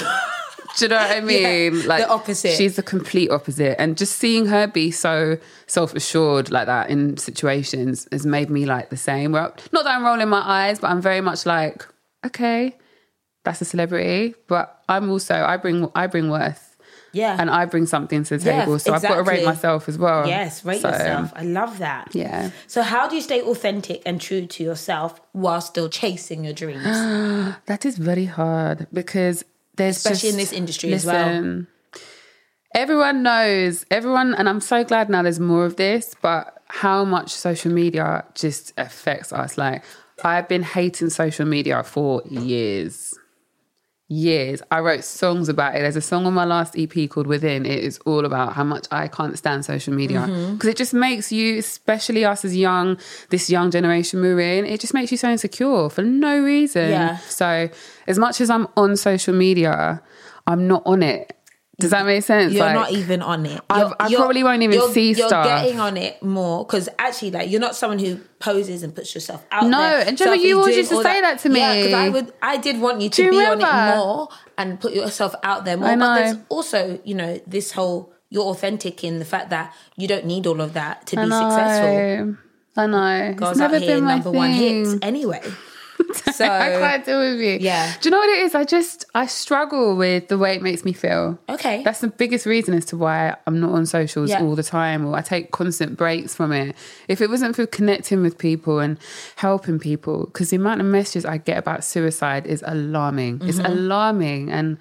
Do you know what I mean? Like the opposite. She's the complete opposite, and just seeing her be so self assured like that in situations has made me like the same. Well, not that I'm rolling my eyes, but I'm very much like, okay, that's a celebrity, but I'm also I bring I bring worth, Yeah. and I bring something to the Yeah, table, so I've got to rate myself as well. Yes, rate So, yourself. I love that. Yeah. So how do you stay authentic and true to yourself while still chasing your dreams? That is very hard because there's Especially in this industry as well. Everyone knows, everyone, and I'm so glad now there's more of this, but how much social media just affects us. Like, I've been hating social media for years. Years. I wrote songs about it. There's a song on my last EP called Within. It is all about how much I can't stand social media Mm-hmm. because it just makes you, especially us as young, this young generation we're in, it just makes you so insecure for no reason. Yeah. So, as much as I'm on social media, I'm not on it. Does that make sense? You're Like, not even on it. You're- I you're- probably won't even you're- see you're stuff. getting on it more because actually, like, you're not someone who poses and puts yourself out No, there. and do you remember you always used to say that to me? Yeah, because I would, I did want you to you be on it more and put yourself out there more. I But know. there's also, you know, this whole you're authentic in the fact that you don't need all of that to be I know. successful. I know. Girls it's never out here, been my number one thing. anyway. So I can't deal with you. Yeah. Do you know what it is? I just I struggle with the way it makes me feel. Okay. That's the biggest reason as to why I'm not on socials Yeah. all the time or I take constant breaks from it. If it wasn't for connecting with people and helping people, because the amount of messages I get about suicide is alarming. It's Mm-hmm. alarming. And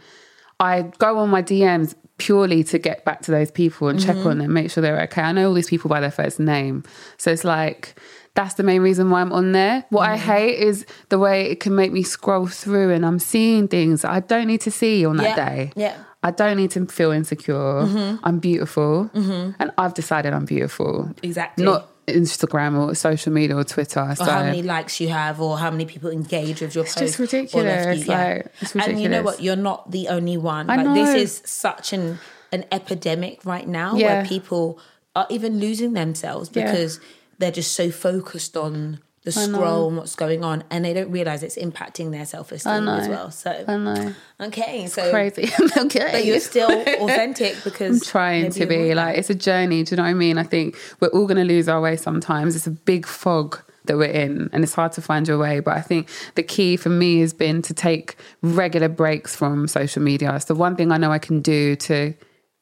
I go on my DMs purely to get back to those people and check Mm-hmm. on them, make sure they're okay. I know all these people by their first name. So it's like that's the main reason why I'm on there. What I Mm-hmm. hate is the way it can make me scroll through and I'm seeing things that I don't need to see on that Yeah. day. Yeah. I don't need to feel insecure. I'm beautiful. And I've decided I'm beautiful. Exactly. Not Instagram or social media or Twitter. or so how many likes you have or how many people engage with your post. It's just or ridiculous, you- like, it's ridiculous. And you know what? You're not the only one. I like this is such an an epidemic right now Yeah. where people are even losing themselves Yeah. They're just so focused on the know. scroll and what's going on and they don't realize it's impacting their self-esteem as well. So I know. okay, so Crazy. okay. but you're still authentic because I'm trying to be like it's a journey. Do you know what I mean? I think we're all going to lose our way sometimes. It's a big fog that we're in, and it's hard to find your way. But I think the key for me has been to take regular breaks from social media. It's the one thing I know I can do to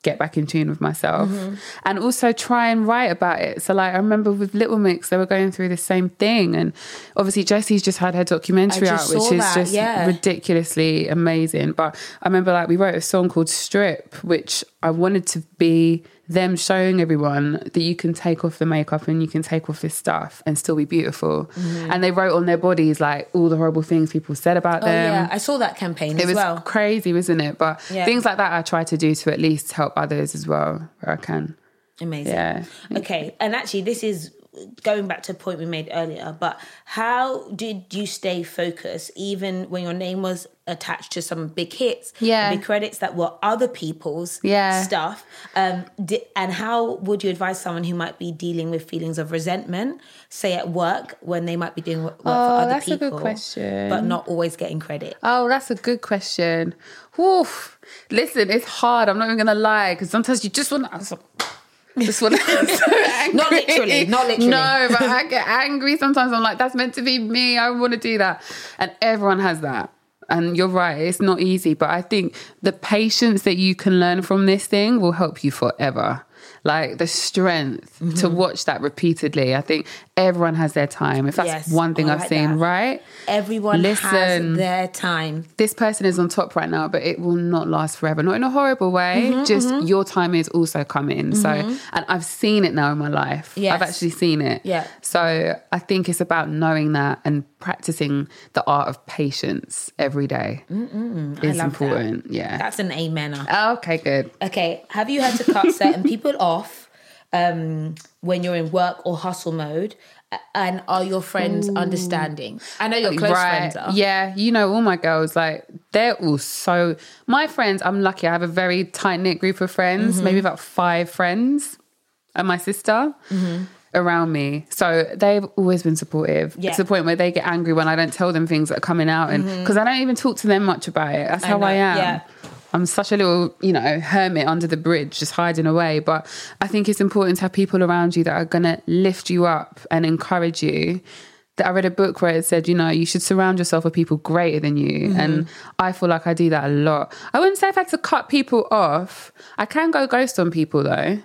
get back in tune with myself Mm-hmm. and also try and write about it so like i remember with Little Mix they were going through the same thing and obviously Jesy's just had her documentary out which is that, just yeah. ridiculously amazing. But I remember like we wrote a song called Strip, which I wanted to be them showing everyone that you can take off the makeup and you can take off this stuff and still be beautiful. Mm-hmm. And they wrote on their bodies like all the horrible things people said about Oh them. yeah, I saw that campaign It as was well. crazy, wasn't it? But Yeah. things like that I try to do to at least help others as well where I can. Amazing. Yeah. Okay. And actually, this is going back to a point we made earlier, but how did you stay focused even when your name was attached to some big hits, Yeah. big credits that were other people's Yeah. stuff? Um, di- and how would you advise someone who might be dealing with feelings of resentment, say at work, when they might be doing work for Oh, other that's a good people, question. but not always getting credit? Oh, that's a good question. Woof. Listen, it's hard. I'm not even gonna lie because sometimes you just want to. Just want to. Not literally, not literally. No, but I get angry sometimes. I'm like, that's meant to be me. I want to do that, and everyone has that. And you're right, it's not easy, but I think the patience that you can learn from this thing will help you forever. Like the strength Mm-hmm. to watch that repeatedly. I think everyone has their time. If that's Yes, one thing I've like seen, that. right? Everyone Listen. has their time. this person is on top right now, but it will not last forever. Not in a horrible way. Mm-hmm, just your time is also coming. So, and I've seen it now in my life. Yes. I've actually seen it. Yeah. So I think it's about knowing that and practicing the art of patience every day is love that. important. Yeah. That's an amener. Oh, okay, good. Okay, have you had to cut certain people off um, when you're in work or hustle mode? And are your friends understanding? I know your close friends are. Yeah, you know, all my girls, like, they're all so. My friends, I'm lucky. I have a very tight knit group of friends, Mm-hmm. maybe about five friends, and my sister Mm-hmm. around me. So they've always been supportive. Yeah. To the point where they get angry when I don't tell them things that are coming out. And because I don't even talk to them much about it. That's how I, Mm-hmm. know, am. yeah. I'm such a little, you know, hermit under the bridge, just hiding away. But I think it's important to have people around you that are going to lift you up and encourage you. That I read a book where it said, you know, you should surround yourself with people greater than you. Mm-hmm. And I feel like I do that a lot. I wouldn't say I've had to cut people off. I can go ghost on people though.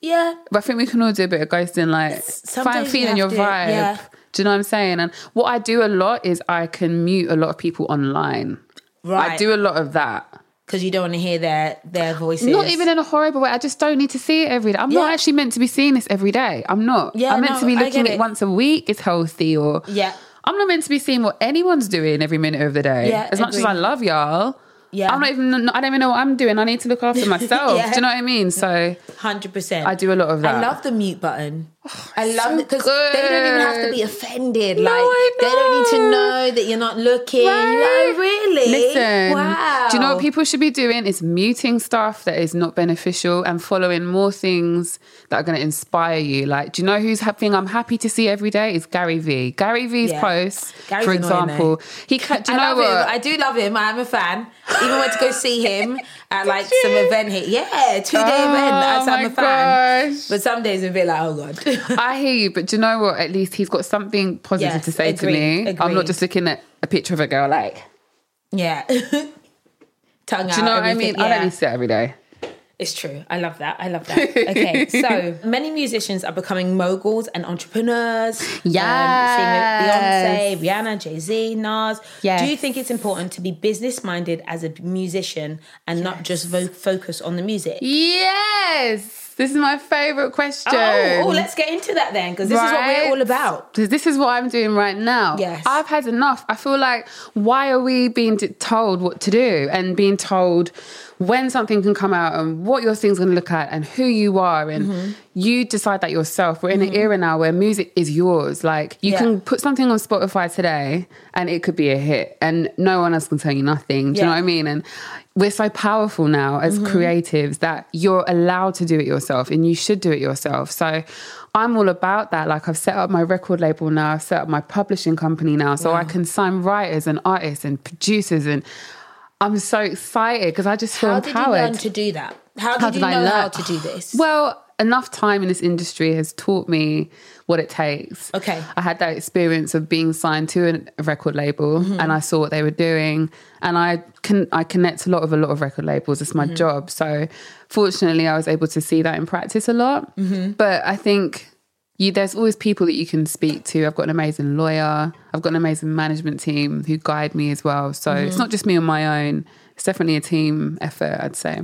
Yeah, But I think we can all do a bit of ghosting, like find you feeling have your to, vibe. yeah. Do you know what I'm saying? And what I do a lot is I can mute a lot of people online. Right. I do a lot of that. Because you don't want to hear their their voices. Not even in a horrible way. I just don't need to see it every day. I'm not actually meant to be seeing this every day. I'm not. Yeah, I'm meant no, to be looking at it. once a week It's healthy or Yeah. I'm not meant to be seeing what anyone's doing every minute of the day. Yeah, as much as. I love y'all. Yeah. I'm not even I don't even know what I'm doing. I need to look after myself. Yeah. Do you know what I mean? So Hundred percent. I do a lot of that. I love the mute button. I love so it because they don't even have to be offended. No, like they don't need to know. that you're not looking. Right. No, really. Listen, Wow. do you know what people should be doing? Is muting stuff that is not beneficial and following more things that are going to inspire you. Like, do you know who's thing I'm happy to see every day? Is Gary V. Gary V's Yeah. posts, Gary's for example, he do you I know love what? him. I do love him. I'm a fan. Even went to go see him at like some event here. Yeah, two day event. Oh I'm a fan. gosh. But some days a bit like, oh god. I hear you, but do you know what? At least he's got something positive Yes, to say agree, to me. I'm not just looking at a picture of a girl like, Yeah. Tongue do you know what I mean? everything. I Yeah. don't need to sit every day. It's true. I love that. I love that. Okay, so many musicians are becoming moguls and entrepreneurs. Yes. Um, Beyonce, Rihanna, Jay Z, Nas. Yes. Do you think it's important to be business minded as a musician and not just vo- focus on the music? Yes. This is my favorite question. Oh, oh, let's get into that then, because this is what we're all about. Because this is what I'm doing right now. Yes. I've had enough. I feel like, why are we being told what to do and being told when something can come out and what your thing's going to look at and who you are? And Mm-hmm. you decide that yourself. We're in an era now where music is yours. Like, you Yeah. can put something on Spotify today and it could be a hit and no one else can tell you nothing. Do you know what I mean? And we're so powerful now as creatives that you're allowed to do it yourself and you should do it yourself. So I'm all about that. Like I've set up my record label now, I've set up my publishing company now, so I can sign writers and artists and producers and I'm so excited because I just feel How did you empowered. learn to do that? How did, How you did know I learn? how to do this? Well, enough time in this industry has taught me what it takes. Okay. I had that experience of being signed to a record label Mm-hmm. and I saw what they were doing and I can I connect a lot with a lot of record labels. It's Mm-hmm. my job. So fortunately I was able to see that in practice a lot. Mm-hmm. But I think you, there's always people that you can speak to. I've got an amazing lawyer. I've got an amazing management team who guide me as well. So Mm-hmm. it's not just me on my own. It's definitely a team effort, I'd say.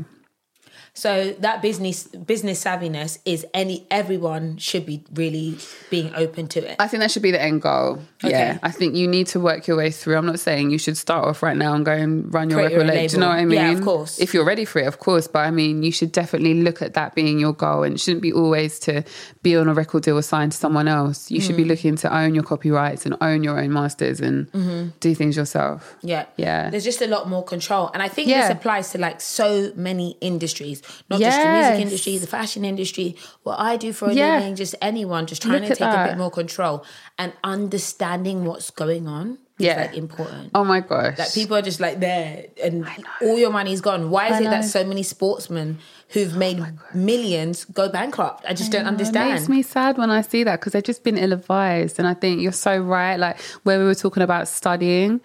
So that business business savviness is any everyone should be really being open to it. I think that should be the end goal. Okay. Yeah. I think you need to work your way through. I'm not saying you should start off right now and go and run your record own label. Do you know what I mean? Yeah, of course. If you're ready for it, of course. But I mean, you should definitely look at that being your goal and it shouldn't be always to be on a record deal assigned to someone else. You should Mm. be looking to own your copyrights and own your own masters and Mm-hmm. do things yourself. Yeah. Yeah. There's just a lot more control. And I think Yeah. this applies to like so many industries, not just the music industry, the fashion industry, what I do for a Yeah. living, just anyone, just trying Look to take a bit more control and understanding what's going on is Yeah. like important. Oh my gosh. Like people are just like there and all your money's gone. Why is I it that so many sportsmen who've oh made millions go bankrupt? I just don't It understand. It makes me sad when I see that because they've just been ill advised. And I think you're so right. Like where we were talking about studying,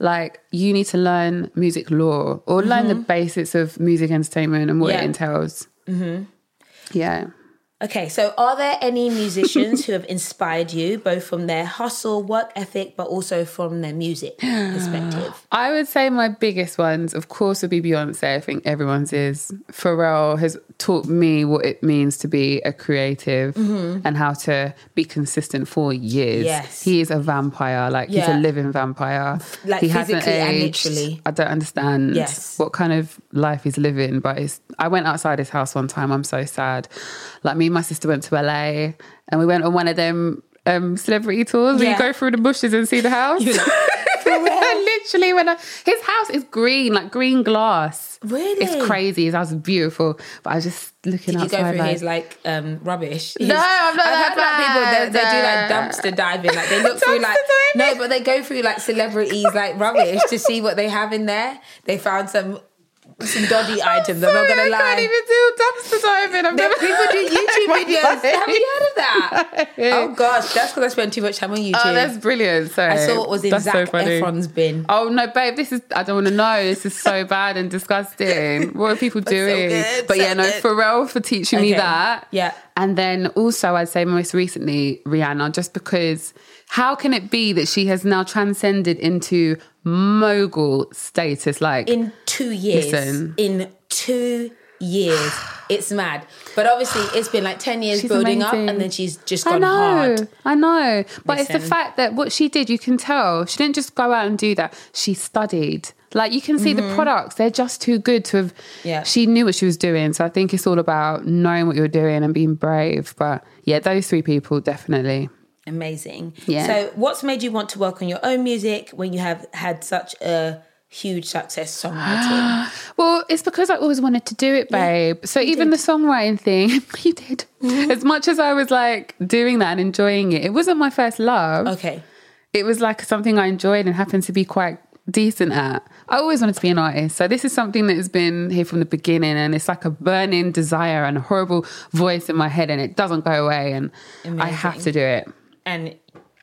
like you need to learn music law or learn the basics of music entertainment and what Mm-hmm. Yeah. it entails. Mm-hmm. Yeah. Okay, so are there any musicians who have inspired you, both from their hustle, work ethic, but also from their music perspective? I would say my biggest ones, of course, would be Beyonce. I think everyone's is. Pharrell has taught me what it means to be a creative mm-hmm. and how to be consistent for years. Yes. He is a vampire. Like, he's a living vampire. Like, he hasn't aged. literally. I don't understand Yes. what kind of life he's living, but it's, I went outside his house one time. I'm so sad. Like, me and my sister went to LA and we went on one of them um, celebrity tours where you go through the bushes and see the house. Literally, when I, his house is green, like green glass. Really? It's crazy. His house is beautiful. But I was just looking Did you outside. go through like, his like um, rubbish? His- No, I've not I've heard about people that they, do like dumpster diving. Like they look through like diving? no, but they go through like celebrities like rubbish to see what they have in there. They found some some dodgy items. I'm not gonna lie. I can't even do dumpster diving. I've never people do YouTube videos. Have you heard of that? Oh gosh, that's because I spend too much time on oh, YouTube. Oh, that's brilliant. Sorry. I saw what was in That's Zac so. Efron's bin. Oh no, babe! This is I don't want to know. This is so bad and disgusting. What are people doing? good, but so yeah, no, good. Pharrell for teaching me that. Yeah. and then also I'd say most recently Rihanna, just because how can it be that she has now transcended into mogul status? Like, in two years. Listen. In two years. It's mad. But obviously it's been like 10 years She's building up and then she's just gone I know, hard. I know. But it's the fact that what she did, you can tell. She didn't just go out and do that. She studied. Like you can see the products, they're just too good to have. Mm-hmm. Yeah. She knew what she was doing. So I think it's all about knowing what you're doing and being brave. But yeah, those three people definitely. Amazing. Yeah. So what's made you want to work on your own music when you have had such a huge success songwriting? Well, it's because I always wanted to do it, babe. so even the songwriting thing, you did. Mm-hmm. As much as I was like doing that and enjoying it, it wasn't my first love. okay. it was like something I enjoyed and happened to be quite decent at. I always wanted to be an artist. So this is something that has been here from the beginning and it's like a burning desire and a horrible voice in my head and it doesn't go away and I have to do it. And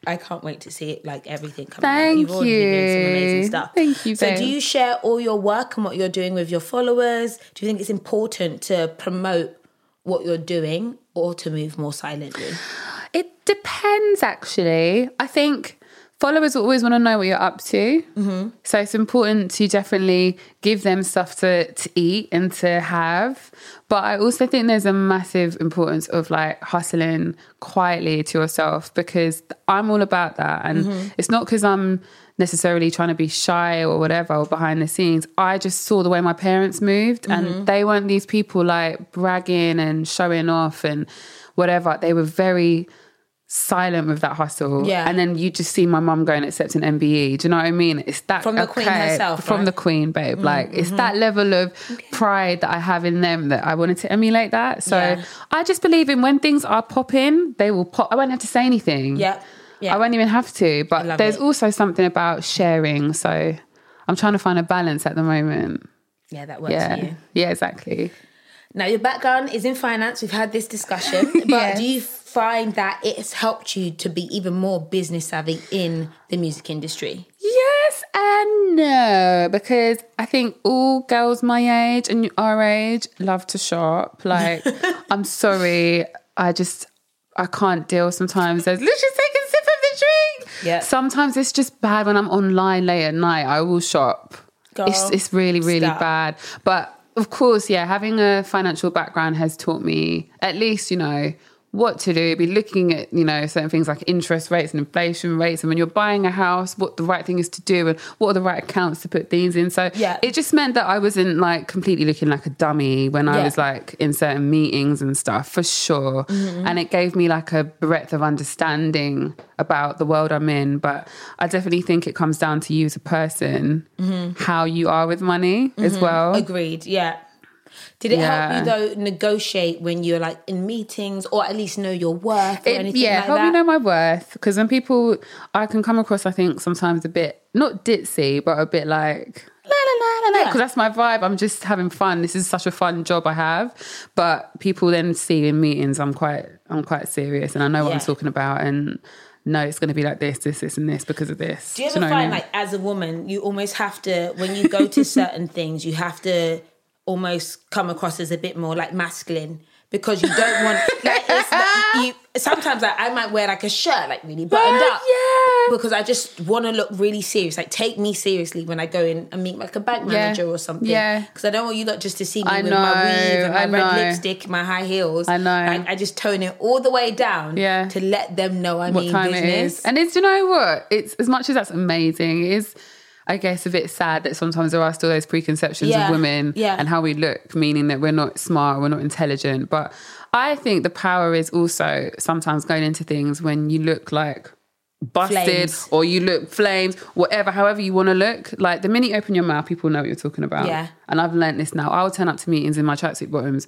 I can't wait to see it, like everything coming Thank out. You've already been doing some amazing stuff. Thank you, So, babe. do you share all your work and what you're doing with your followers? Do you think it's important to promote what you're doing or to move more silently? It depends, actually. I think followers always want to know what you're up to. Mm-hmm. So it's important to definitely give them stuff to, to eat and to have. But I also think there's a massive importance of like hustling quietly to yourself because I'm all about that. And Mm-hmm. it's not because I'm necessarily trying to be shy or whatever or behind the scenes. I just saw the way my parents moved Mm-hmm. and they weren't these people like bragging and showing off and whatever. They were very silent with that hustle. Yeah. And then you just see my mum going accepting MBE. Do you know what I mean? It's that From the queen herself, From right? Mm-hmm. the queen, babe. Like it's that level of pride that I have in them that I wanted to emulate that. So Yeah. I just believe in when things are popping, they will pop. I won't have to say anything. Yeah. Yeah. I won't even have to. But there's it. also something about sharing. So I'm trying to find a balance at the moment. Yeah, that works Yeah. for you. Yeah, exactly. Now, your background is in finance. We've had this discussion, but Yes. do you find that it's helped you to be even more business savvy in the music industry? Yes and no, because I think all girls my age and our age love to shop. Like, I'm sorry, I just I can't deal sometimes. There's let's just take a sip of the drink. Yeah. Sometimes it's just bad when I'm online late at night. I will shop. Girl, it's it's really really stop. bad. But of course, yeah, having a financial background has taught me at least you know what to do. Be looking at you know certain things like interest rates and inflation rates, and when you're buying a house, what the right thing is to do, and what are the right accounts to put things in. So Yeah. it just meant that I wasn't like completely looking like a dummy when I Yeah. was like in certain meetings and stuff for sure. Mm-hmm. And it gave me like a breadth of understanding about the world I'm in. But I definitely think it comes down to you as a person, mm-hmm. how you are with money as mm-hmm. well. Agreed. Yeah. Did it Yeah. help you though negotiate when you're like in meetings, or at least know your worth or It- anything yeah, like help that? me know my worth because when people, I can come across, I think sometimes a bit not ditzy, but a bit like la Yeah. because that's my vibe. I'm just having fun. This is such a fun job I have, but people then see in meetings I'm quite, I'm quite serious and I know what I'm talking about and. No, it's going to be like this, this, this, and this because of this. Do you ever know what I find mean? like as a woman, you almost have to when you go to certain things, you have to almost come across as a bit more like masculine because you don't want like it's the, you. Sometimes like, I might wear like a shirt like really buttoned But, up, yeah. because I just want to look really serious. Like take me seriously when I go in and meet like a bank Yeah. manager or something. Yeah. because I don't want you lot just to see me I with my know, weave and my I red know. lipstick, my high heels. I know. Like, I just tone it all the way down. Yeah. to let them know I what mean time business. it is. And it's, you know what? It's as much as that's amazing, it is, I guess, a bit sad that sometimes there are still those preconceptions Yeah, of women yeah. and how we look, meaning that we're not smart, we're not intelligent. But I think the power is also sometimes going into things when you look like busted Flames. or you look flames, whatever, however you want to look. Like the minute you open your mouth, people know what you're talking about. Yeah. And I've learnt this now. I'll turn up to meetings in my tracksuit bottoms.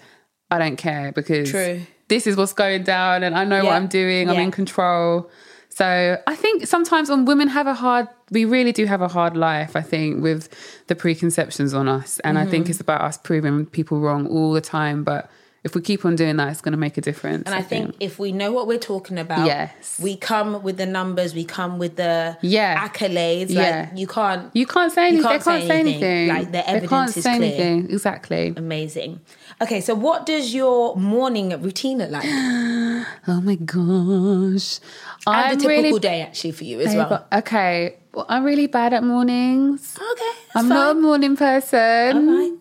I don't care because True. this is what's going down and I know what I'm doing. I'm in control. So I think sometimes when women have a hard, we really do have a hard life, I think, with the preconceptions on us. And I Mm-hmm. think it's about us proving people wrong all the time. But if we keep on doing that, it's going to make a difference. And I think if we know what we're talking about, Yes. we come with the numbers, we come with the Yeah. accolades. Yeah. Like you can't You can't say anything. can't they can't say anything. anything. Like, the they evidence can't is say clear. anything. Exactly. amazing. Okay, so what does your morning routine look like? Oh my gosh. I'm a typical really day actually for you as well. Okay. Well, I'm really bad at mornings. Okay, I'm fine. not a morning person. Right.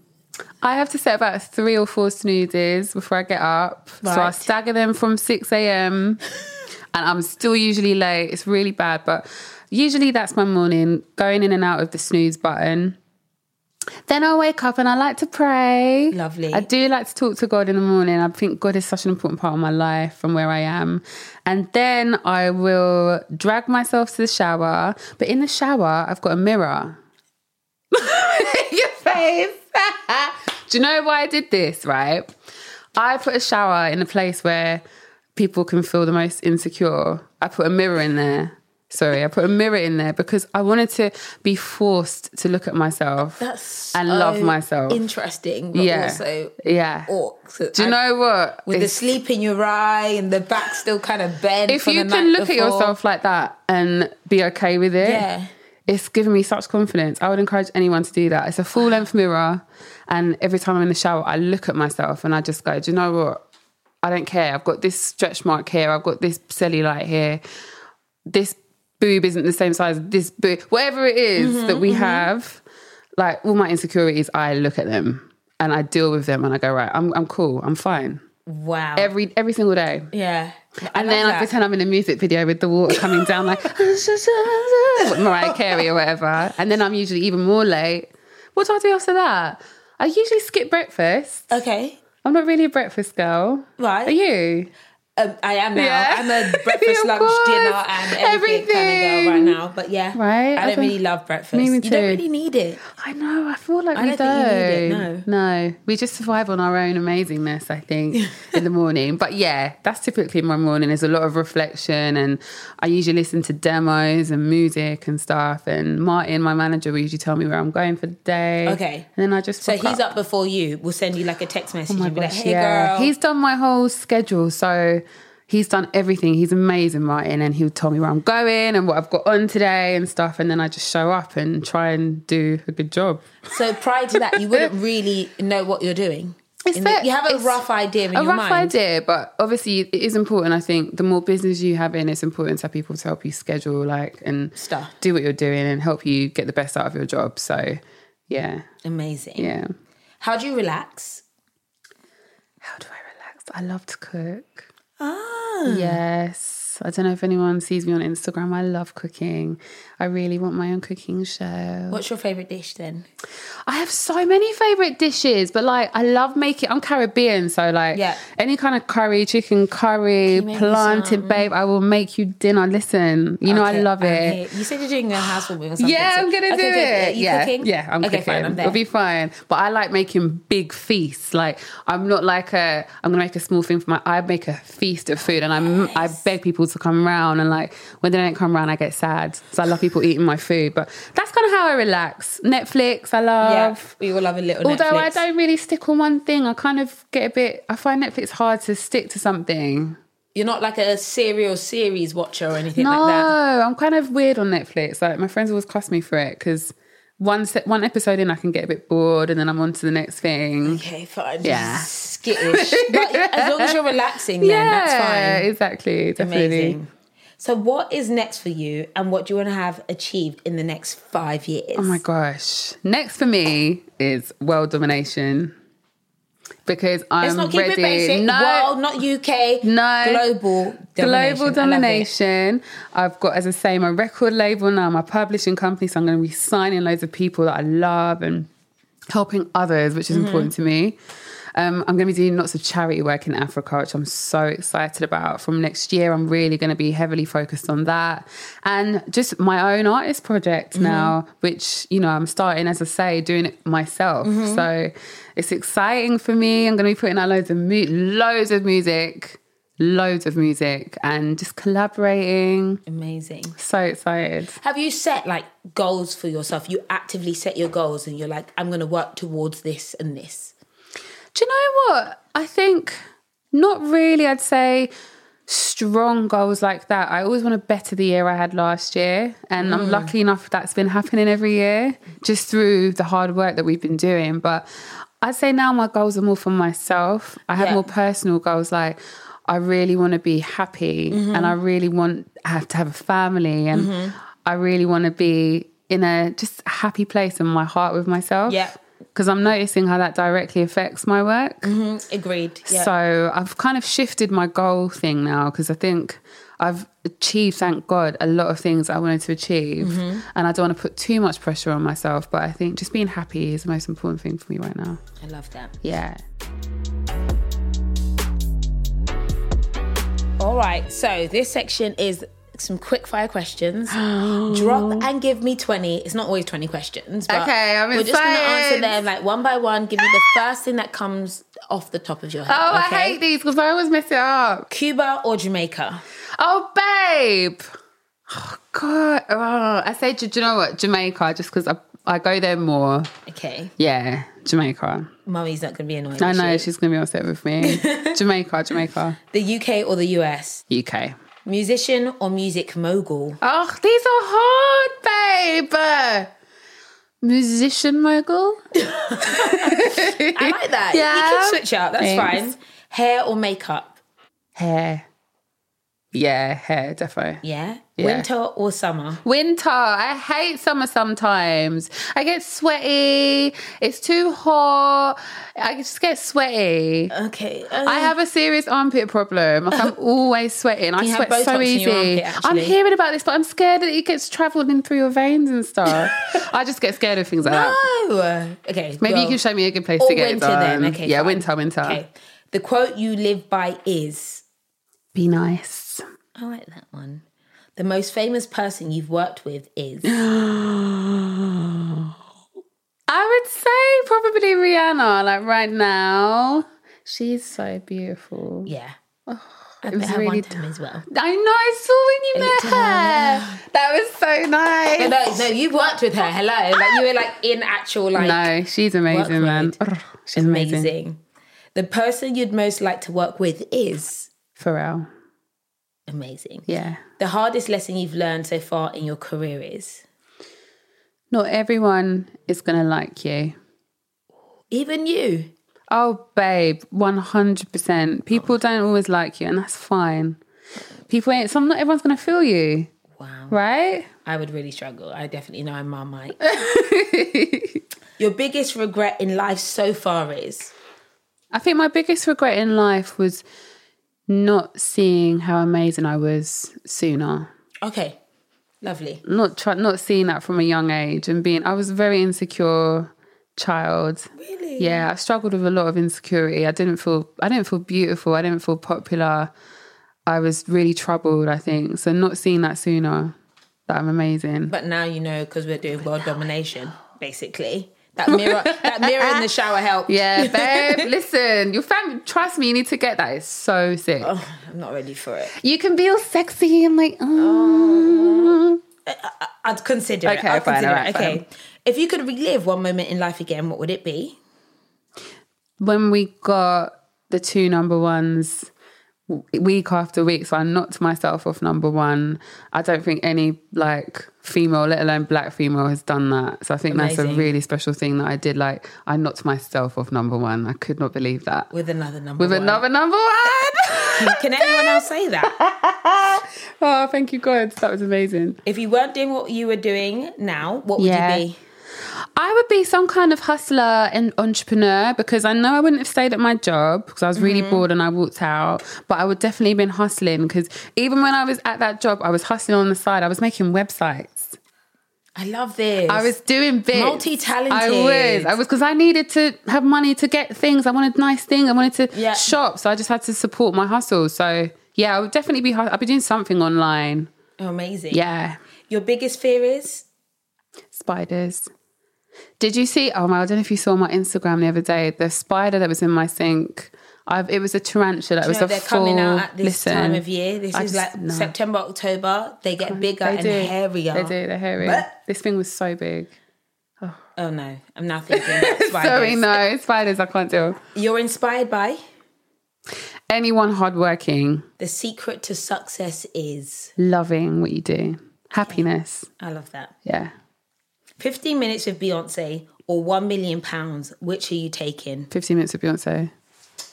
I have to set about three or four snoozes before I get up. So I stagger them from 6 a.m. and I'm still usually late. It's really bad, but usually that's my morning, going in and out of the snooze button. Then I wake up and I like to pray. Lovely. I do like to talk to God in the morning. I think God is such an important part of my life from where I am. And then I will drag myself to the shower. But in the shower, I've got a mirror. Your face. Do you know why I did this, right? I put a shower in a place where people can feel the most insecure. I put a mirror in there. Sorry, I put a mirror in there because I wanted to be forced to look at myself That's and so love myself. Interesting, but yeah, also yeah. awkward. Do you know what? With the sleep in your eye and the back still kind of bent. if you can look at yourself like that and be okay with it, Yeah. it's given me such confidence. I would encourage anyone to do that. It's a full length mirror, and every time I'm in the shower, I look at myself and I just go, "Do you know what? I don't care. I've got this stretch mark here. I've got this cellulite here. This boob isn't the same size. as This boob, whatever it is Mm-hmm, that we have, like all my insecurities, I look at them and I deal with them and I go, right, I'm I'm cool. I'm fine. Wow. Every every single day. yeah. And then I pretend I'm in a music video with the water coming down like Mariah Carey or whatever. And then I'm usually even more late. What do I do after that? I usually skip breakfast. Okay. I'm not really a breakfast girl. Right. Are you? Um, I am now. Yeah. I'm a breakfast, lunch, course. dinner, and everything, kind of girl right now. But yeah, Right? I I don't don't- really love breakfast. Me too. You don't really need it. I know. I feel like I we don't think you need it, don't. No, we just survive on our own amazingness. I think in the morning. But yeah, that's typically my morning. There's a lot of reflection, and I usually listen to demos and music and stuff. And Martin, my manager, will usually tell me where I'm going for the day. Okay. and then I just So he's up before you. We'll send you like a text message Oh my be like, gosh, "Hey, yeah. girl." He's done my whole schedule, so he's done everything. He's amazing, Martin, and he'll tell me where I'm going and what I've got on today and stuff. And then I just show up and try and do a good job. so prior to that, you wouldn't really know what you're doing. It's the- you have a rough idea in a your rough mind. idea, but obviously it is important. I think the more business you have in, it's important to have people to help you schedule, like and Stuff. do what you're doing and help you get the best out of your job. So, yeah, Amazing. yeah. How do you relax? How do I relax? I love to cook. Ah. Yes. I don't know if anyone sees me on Instagram. I love cooking. I really want my own cooking show. What's your favorite dish then? I have so many favorite dishes, but like I love making. I'm Caribbean, so like Yeah. any kind of curry, chicken curry, planted babe. I will make you dinner. Listen, you know I love I'm it. You said you're doing a housewarming or something. Yeah, so- I'm gonna Okay, do it. you yeah, cooking? yeah, I'm okay, cooking. Fine, I'm there. It'll be fine. But I like making big feasts. Like I'm not like a. I'm gonna make a small thing for my. I make a feast of food, and I'm. I beg people to come around, and like when they don't come around, I get sad. So I love people eating my food. But that's kind of how I relax. Netflix, I Yeah, love. we all love a little Although I don't really stick on one thing, I kind of get a bit. I find Netflix hard to stick to something. You're not like a serial series watcher or anything No, like that. No, I'm kind of weird on Netflix. Like my friends always cuss me for it because one se- one episode in, I can get a bit bored, and then I'm on to the next thing. Okay, fine. Yeah. Skittish. but as long as you're relaxing, then that's fine. exactly, definitely. Amazing. So, what is next for you, and what do you want to have achieved in the next five years? Oh my gosh! Next for me is world domination because I'm Let's not keep ready. it basic. No, World, not UK. No. Global domination. Global domination. I've got, as I say, my record label now, my publishing company. So I'm going to be signing loads of people that I love and helping others, which is Mm-hmm. important to me. Um, I'm going to be doing lots of charity work in Africa, which I'm so excited about. From next year, I'm really going to be heavily focused on that. And just my own artist project Mm-hmm. now, which, you know, I'm starting, as I say, doing it myself. Mm-hmm. So it's exciting for me. I'm going to be putting out loads of, mu- loads of music, loads of music, and just collaborating. Amazing. So excited. Have you set like goals for yourself? You actively set your goals, and you're like, I'm going to work towards this and this. Do you know what? I think not really, I'd say strong goals like that. I always want to better the year I had last year. And I'm mm. lucky enough that's been happening every year just through the hard work that we've been doing. But I'd say now my goals are more for myself. I have Yeah. more personal goals like I really want to be happy and mm-hmm. I really want I have to have a family and mm-hmm. I really want to be in a just happy place in my heart with myself. Yeah. Because I'm noticing how that directly affects my work. Agreed. Yeah. So I've kind of shifted my goal thing now because I think I've achieved, thank God, a lot of things I wanted to achieve. Mm-hmm. And I don't want to put too much pressure on myself. But I think just being happy is the most important thing for me right now. I love that. Yeah. All right. So this section is some quick fire questions. Drop and give me 20. It's not always 20 questions. But Okay, I'm We're just going to answer them like one by one. Give me the first thing that comes off the top of your head. Oh, okay? I hate these because I always mess it up. Cuba or Jamaica? Oh, babe. Oh, God, oh, I say, do you know what? Jamaica, just because I, I go there more. Okay. Yeah, Jamaica. Mummy's not going to be annoyed. I know she? she's going to be upset with me. Jamaica, Jamaica, The UK or the US? UK. Musician or music mogul? Oh, these are hard, babe. Uh, musician mogul. I like that. Yeah. You can switch out. That's Thanks. fine. Hair or makeup? Hair. Yeah, hair, defo. Yeah. Yeah. Winter or summer? Winter. I hate summer sometimes. I get sweaty. It's too hot. I just get sweaty. Okay. uh, I have a serious armpit problem. Like I'm always sweating. I sweat so easy. armpit, I'm hearing about this, but I'm scared that it gets travelled in through your veins and stuff. I just get scared of things like that. No. Okay. Maybe well, you can show me a good place to get winter it done. then. Okay. yeah, fine. winter, winter. Okay. The quote you live by is Be nice. I like that one. The most famous person you've worked with is I would say probably Rihanna. Like right now, she's so beautiful. yeah. I it met was her really one time as well. I know. I saw when you looked met her. That was so nice. No, no, you worked with her. Hello, like you were like in actual like no, she's amazing, man. she's amazing. amazing. The person you'd most like to work with is Pharrell. Amazing. Yeah. The hardest lesson you've learned so far in your career is Not everyone is gonna like you. even you. Oh, babe, one hundred percent. People don't always like you, and that's fine. People ain't. Some not everyone's gonna feel you, Wow. right? I would really struggle. I definitely know I'm Marmite. your biggest regret in life so far is I think my biggest regret in life was not seeing how amazing I was sooner. okay. Lovely. Not try, not seeing that from a young age and being. I was a very insecure child. Really? Yeah, I struggled with a lot of insecurity. I didn't feel. I didn't feel beautiful. I didn't feel popular. I was really troubled. I think so. Not seeing that sooner, that I'm amazing. But now you know because we're doing world domination, basically. That mirror, that mirror in the shower helped. Yeah, babe. listen, your family. Trust me, you need to get that. It's so sick. Oh, I'm not ready for it. You can be all sexy and like. Oh. Mm. I'd consider it. Okay, I'd fine, consider alright, it. Okay. If you could relive one moment in life again, what would it be? when we got the two number ones week after week, so I knocked myself off number one. I don't think any like female, let alone black female, has done that. So I think that's a really special thing that I did. Like I knocked myself off number one. I could not believe that With another number with one. another number one. Can anyone else say that? oh, thank you, God. That was amazing. If you weren't doing what you were doing now, what would Yeah. you be? I would be some kind of hustler and entrepreneur because I know I wouldn't have stayed at my job because I was really mm-hmm. bored and I walked out. But I would definitely been hustling because even when I was at that job, I was hustling on the side. I was making websites. I love this. I was doing bits. Multi-talented. I was. I was because I needed to have money to get things. I wanted nice things. I wanted to Yeah. shop. So I just had to support my hustle. So yeah, I would definitely be. I'd be doing something online. Oh, amazing. Yeah. Your biggest fear is? Spiders. Did you see? Oh my! I don't know if you saw my Instagram the other day. The spider that was in my sink. I've, it was a tarantula. It was know, a they're full. coming out at this listen, time of year. This I is just- like no. September, October. They get bigger They and hairier. They do. They're hairy. But- This thing was so big. Oh no, I'm now thinking about spiders. Sorry, no spiders. I can't do. You're inspired by Anyone hardworking, the secret to success is. loving what you do, happiness. I love that. Yeah. 15 minutes with Beyonce or 1 million pounds. Which are you taking? 15 minutes with Beyonce.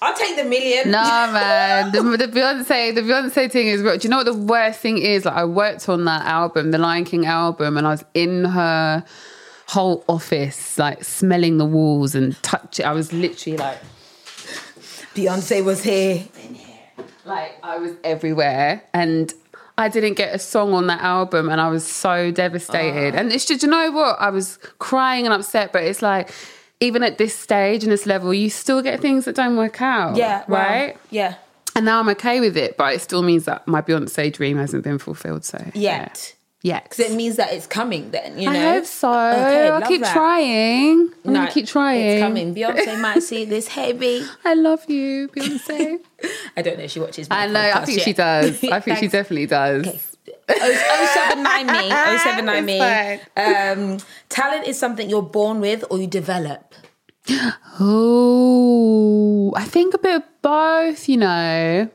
I'll take the million. No, man. The, the Beyonce, the Beyonce thing is. Do you know what the worst thing is? Like, I worked on that album, the Lion King album, and I was in her whole office, like smelling the walls and touch it. I was literally like, Beyonce was here. like I was everywhere, and I didn't get a song on that album, and I was so devastated. Ah. And it's just, you know what? I was crying and upset, but it's like. Even at this stage and this level, you still get things that don't work out. Yeah, wow. Right? Yeah. And now I'm okay with it, but it still means that my Beyonce dream hasn't been fulfilled. So Yet. yeah, Yeah, because it means that it's coming then, you know? I hope so. Okay, I'll keep that. trying. I'm No, gonna keep trying. It's coming. Beyonce might see this heavy. I love you, Beyonce. I don't know if she watches I know. I think yet. she does. I think she definitely does. Okay. Oh, 079 me. 079 me. Um, talent is something you're born with or you develop. Oh, I think a bit of both, you know.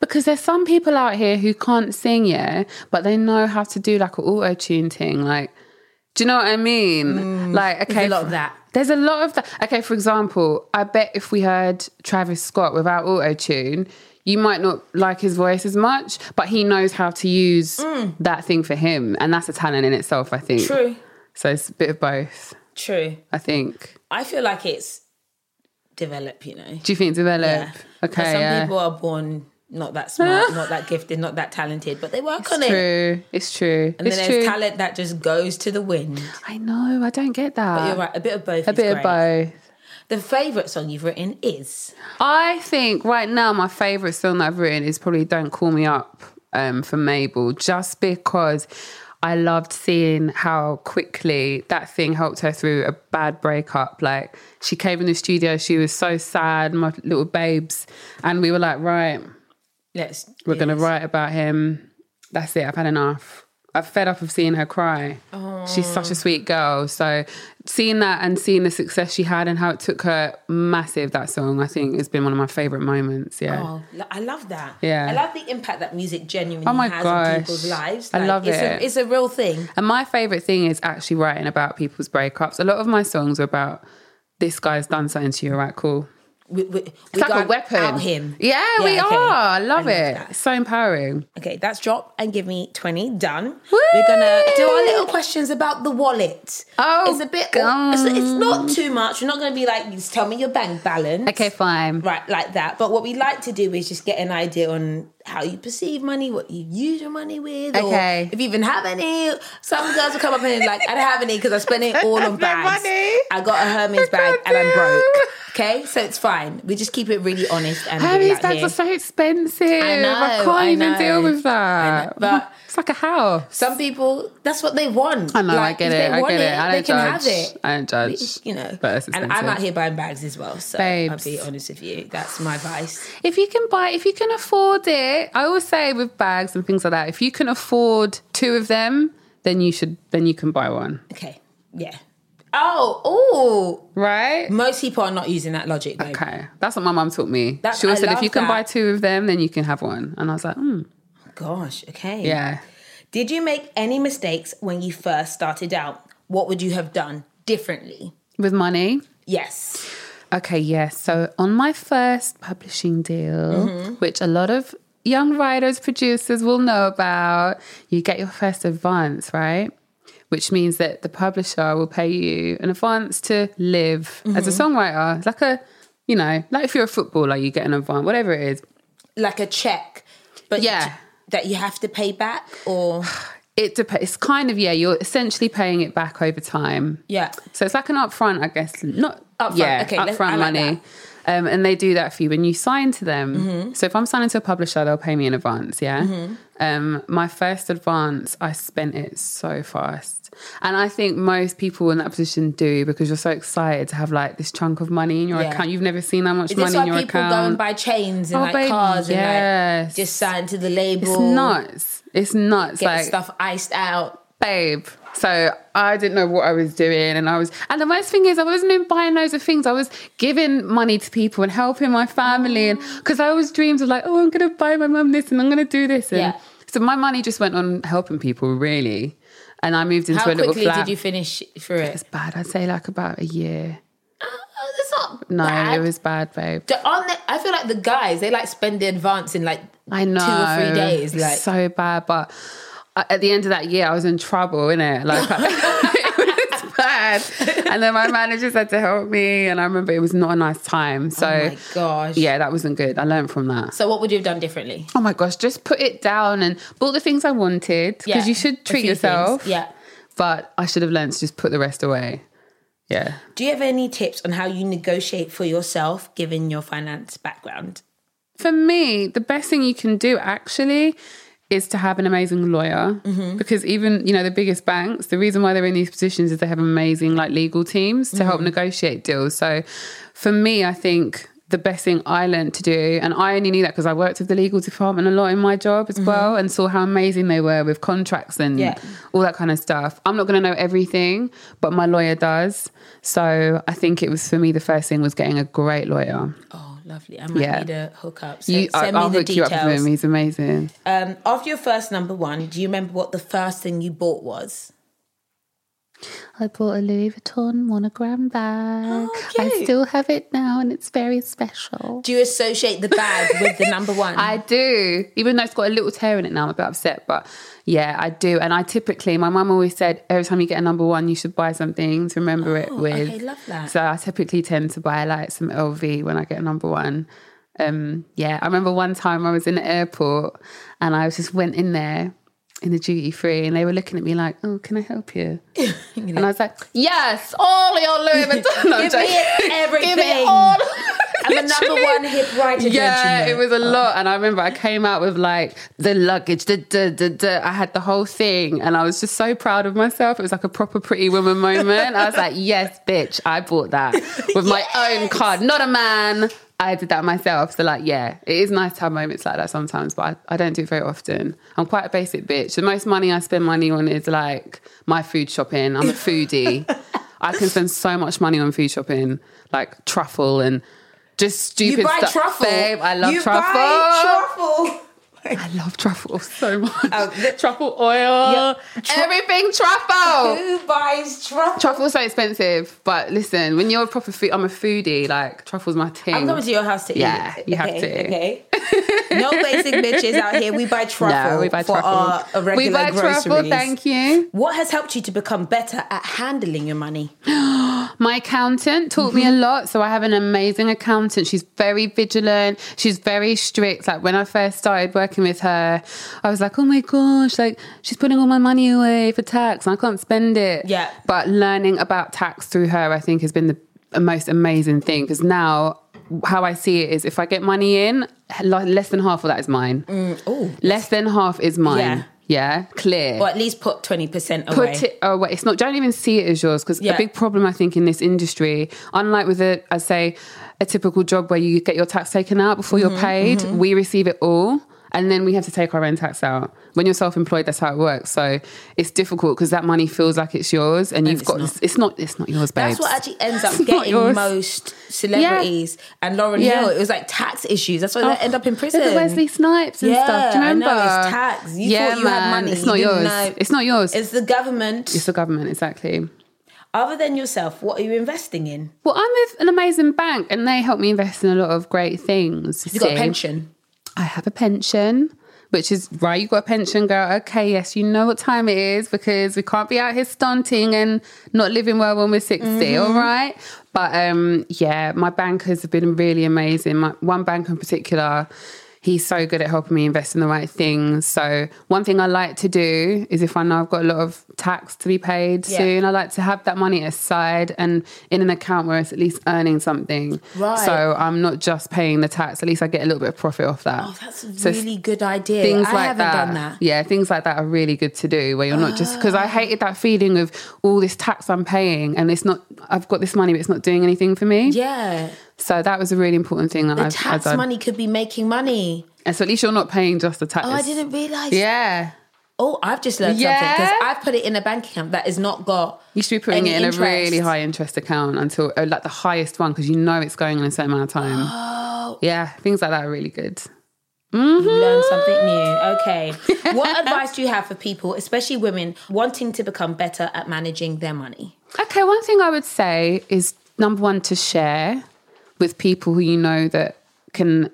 Because there's some people out here who can't sing, yeah, but they know how to do like an auto tune thing. Like, do you know what I mean? like, okay, Mm. There's a lot of that. There's a lot of that. Okay, for example, I bet if we heard Travis Scott without auto tune, you might not like his voice as much, but he knows how to use that thing for him, and that's a talent in itself. I think. Mm. True. So it's a bit of both. True. I think. I feel like it's develop, you know. Do you think develop? Yeah. Okay. But some yeah. people are born not that smart, not that gifted, not that talented, but they work on It's it. true. It's true. And it's then true. there's talent that just goes to the wind. I know. I don't get that. You're right, a bit of both. A bit great. of both. The favourite song you've written is I think right now my favorite song that I've written is probably "Don't Call Me Up" um, for Mabel, just because I loved seeing how quickly that thing helped her through a bad breakup. Like she came in the studio, she was so sad, my little babes, and we were like, right, let's we're gonna write about him. That's it. I've had enough. I've fed up of seeing her cry. She's such a sweet girl. So seeing that and seeing the success she had and how it took her massive that song, I think it's been one of my favorite moments. Yeah. Oh, I love that. Yeah. I love the impact that music genuinely Oh my has gosh. on people's lives. I love it's it. A, it's a real thing. And my favorite thing is actually writing about people's breakups. A lot of my songs are about this guy's done something to you. All right, cool. We, we, It's we like a weapon. Out him. Yeah, we okay. are. I love I it. that. So empowering. Okay, that's drop and give me 20. Done. We're gonna do our little questions about the wallet. Oh, it's a bit God. it's, it's not too much. We're not gonna be like, just tell me your bank balance. Okay, fine. Right, like that. But what we like to do is just get an idea on how you perceive money, what you use your money with, Okay. if you even have any. Some girls will come up and like, I don't have any because I spent it all on bags. money. I got a Hermes bag and I'm broke. Okay, so it's fine. We just keep it really honest and Hermes bags here. are so expensive. I know, I can't I even deal with that. but- a house. Some people, that's what they want. I know, Like, I get it, they I get it. I they don't can judge. have it. I don't judge. You know, But and I'm out here buying bags as well. So Babes. I'll be honest with you. That's my advice. If you can buy, if you can afford it, I always say with bags and things like that, if you can afford two of them, then you should, then you can buy one, Okay. Yeah. Oh, oh. right? Most people are not using that logic, babe. Okay, that's what my mum taught me. That- she always I said, if you can that. buy two of them, then you can have one. And I was like, hmm, Gosh, okay. yeah. Did you make any mistakes when you first started out? What would you have done differently? With money, Yes. Okay, yes. So on my first publishing deal, Mm-hmm. which a lot of young writers, producers will know about, you get your first advance, right? Which means that the publisher will pay you an advance to live as a Mm-hmm. songwriter. It's like a, you know, like if you're a footballer, you get an advance, whatever it is. Like a check, but Yeah. That you have to pay back or It depends. It's kind of yeah. You're essentially paying it back over time. yeah. So it's like an upfront, I guess. Not Upfront, yeah, okay, upfront like money. Um, and they do that for you when you sign to them. So if I'm signing to a publisher, they'll pay me in advance. Yeah. Um, my first advance, I spent it so fast, and I think most people in that position do because you're so excited to have like this chunk of money in your Yeah. account. You've never seen that much Is money in your people account. go and buy chains and Oh, like baby, cars and yes. like just sign to the label? it's nuts. It's nuts. Get like stuff iced out. babe. So I didn't know what I was doing, and I was, and the worst thing is, I wasn't even buying loads of things. I was giving money to people and helping my family, and mm. because I always dreamed of like, oh, I'm gonna buy my mum this, and I'm gonna do this, and Yeah. so my money just went on helping people, really. And I moved into How a little flat. How quickly did you finish through it? It's bad. I'd say like about a year. Oh, that's not No, bad. it was bad, babe. The- on the, I feel like the guys they like spend the advance in like I know. two or three days. It's Like so bad, but at the end of that year, I was in trouble, innit? Like it was bad. And then my manager said to help me, and I remember it was not a nice time. Oh so oh my gosh. yeah, that wasn't good. I learned from that. So what would you have done differently? Oh my gosh, just put it down and bought the things I wanted because Yeah, you should treat yourself. things. Yeah. But I should have learned to just put the rest away. Yeah. Do you have any tips on how you negotiate for yourself given your finance background? For me, the best thing you can do actually is to have an amazing lawyer Mm-hmm. because even you know the biggest banks the reason why they're in these positions is they have amazing like legal teams to Mm-hmm. help negotiate deals so for me i think the best thing I learned to do. And I only knew that because I worked with the legal department a lot in my job as well and saw how amazing they were with contracts and Yeah. all that kind of stuff. I'm not going to know everything, but my lawyer does. So I think it was for me, the first thing was getting a great lawyer. Oh, lovely. I might Yeah. need a hookup. So You, I, send me I'll the hook you up with him. He's amazing. Um, after your first number one, do you remember what the first thing you bought was? I bought a Louis Vuitton monogram bag. Oh, I still have it now and it's very special. Do you associate the bag with the number one? I do, even though it's got a little tear in it now. I'm a bit upset, but yeah, I do. And I typically, my mum always said, every time you get a number one, you should buy something to remember it Oh, with. okay, love that. So I typically tend to buy like some LV when I get a number one. Um, yeah, I remember one time I was in the airport and I just went in there in the duty free and they were looking at me like, "Oh, can I help you?" and I was like, "Yes, all your Louis Vuitton." No, Give me everything. Give me all. I'm a number one hip writer. Yeah, it was a oh. lot. And I remember I came out with like the luggage, the, the, the, the, I had the whole thing. And I was just so proud of myself. It was like a proper pretty woman moment. I was like, yes, bitch, I bought that with my own card, not a man. I did that myself. So, like, yeah, it is nice to have moments like that sometimes, but I, I don't do it very often. I'm quite a basic bitch. The most money I spend money on is like my food shopping. I'm a foodie. I can spend so much money on food shopping, like truffle and just stupid You buy stuff. truffle. Babe, I love you truffle. Buy truffle. I love truffle so much. Oh, the- truffle oil, Yeah. Tru- everything truffle. Who buys truffle? Truffle's so expensive, but listen, when you're a proper food, I'm a foodie. Like truffle's my thing. I'm coming to your house to Yeah, eat. you have okay, to. Okay. No basic bitches out here. We buy truffle. no, we buy for truffle. our regular we buy groceries. truffle. Thank you. What has helped you to become better at handling your money? My accountant taught me a Mm-hmm. lot. So I have an amazing accountant. She's very vigilant. She's very strict. Like when I first started working with her, I was like, oh my gosh, like she's putting all my money away for tax and I can't spend it. Yeah. But learning about tax through her, I think, has been the most amazing thing because now how I see it is if I get money in, less than half of that is mine. Oh, Less than half is mine. Yeah. Yeah. Clear or at least put twenty percent away. put it away. It's not. Don't even see it as yours because Yeah. a big problem I think in this industry, unlike with a, I say, a typical job where you get your tax taken out before Mm-hmm, you're paid, we receive it all. And then we have to take our own tax out. When you're self-employed, that's how it works. So it's difficult because that money feels like it's yours, and, you've it's got. not. It's not. It's not yours, babe. That's what actually ends up getting most celebrities and Lauryn Yeah. Hill. It was like tax issues. That's why they oh, end up in prison. Look at Wesley Snipes and Yeah, stuff. Do you I remember? know, it's tax. You yeah, thought you man. had money. It's not didn't yours. know. It's not yours. It's the government. it's the government, exactly. Other than yourself, what are you investing in? Well, I'm with an amazing bank, and they help me invest in a lot of great things. You got a pension. I have a pension, which is right. You got a pension, girl. Okay, yes, you know what time it is because we can't be out here stunting and not living well when we're 60 all right. But um, yeah, my bankers have been really amazing. My one bank in particular. He's so good at helping me invest in the right things. So one thing I like to do is if I know I've got a lot of tax to be paid Yeah. soon, I like to have that money aside and in an account where it's at least earning something. Right. So I'm not just paying the tax. At least I get a little bit of profit off that. Oh, that's a So really good idea. things I like haven't that. done that. Yeah, things like that are really good to do where you're not just because I ah. hated that feeling of all this tax I'm paying and it's not. I've got this money, but it's not doing anything for me. Yeah. So that was a really important thing that The I've, tax I've money could be making money. And so at least you're not paying just the tax. Oh, I didn't realize. Yeah, Oh, I've just learned Yeah? something because I've put it in a bank account that has not got. you should be putting any it in interest. a really high interest account until uh, like the highest one because you know it's going in a certain amount of time. Oh, Yeah, things like that are really good. you learned something new. Okay. what advice do you have for people, especially women, wanting to become better at managing their money? Okay, one thing I would say is number one to share with people who you know that can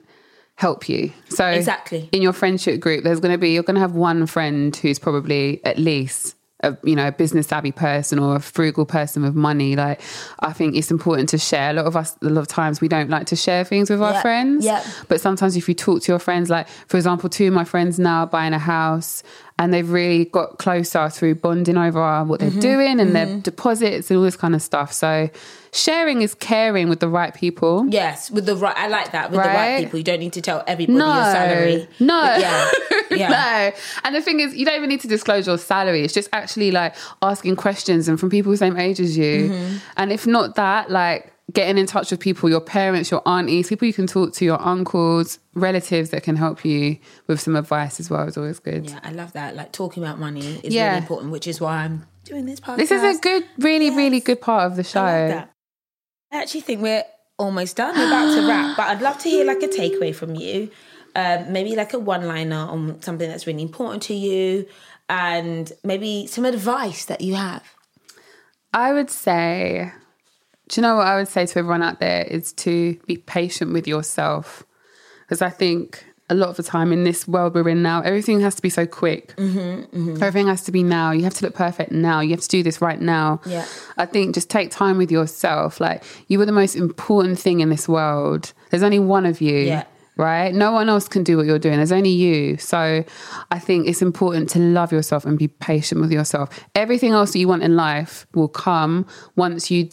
help you. So Exactly. in your friendship group, there's going to be you're going to have one friend who's probably at least a you know a business savvy person or a frugal person with money. Like I think it's important to share. A lot of us, a lot of times, we don't like to share things with our friends. yeah. But sometimes if you talk to your friends, like for example, two of my friends now are buying a house and they've really got closer through bonding over what they're Mm-hmm. doing and their deposits and all this kind of stuff. So sharing is caring with the right people. Yes, with the right. I like that with the right Right? people. You don't need to tell everybody No, your salary. no, But yeah, yeah. no. And the thing is, you don't even need to disclose your salary. It's just actually like asking questions and from people the same age as you. Mm-hmm. And if not that, like getting in touch with people, your parents, your aunties, people you can talk to, your uncles, relatives that can help you with some advice as well is always good. Yeah, I love that. Like talking about money is Yeah. really important, which is why I'm doing this podcast. This is a good, really, really good part of the show. I actually think we're almost done. We're about to wrap, but I'd love to hear like a takeaway from you. Um, maybe like a one liner on something that's really important to you, and maybe some advice that you have. I would say, do you know what I would say to everyone out there is to be patient with yourself. Because I think a lot of the time in this world we're in now, everything has to be so quick. Mm-hmm, Everything has to be now. You have to look perfect now. You have to do this right now. Yeah. I think just take time with yourself. Like you are the most important thing in this world. There's only one of you. Yeah. Right? No one else can do what you're doing. There's only you. So I think it's important to love yourself and be patient with yourself. Everything else that you want in life will come once you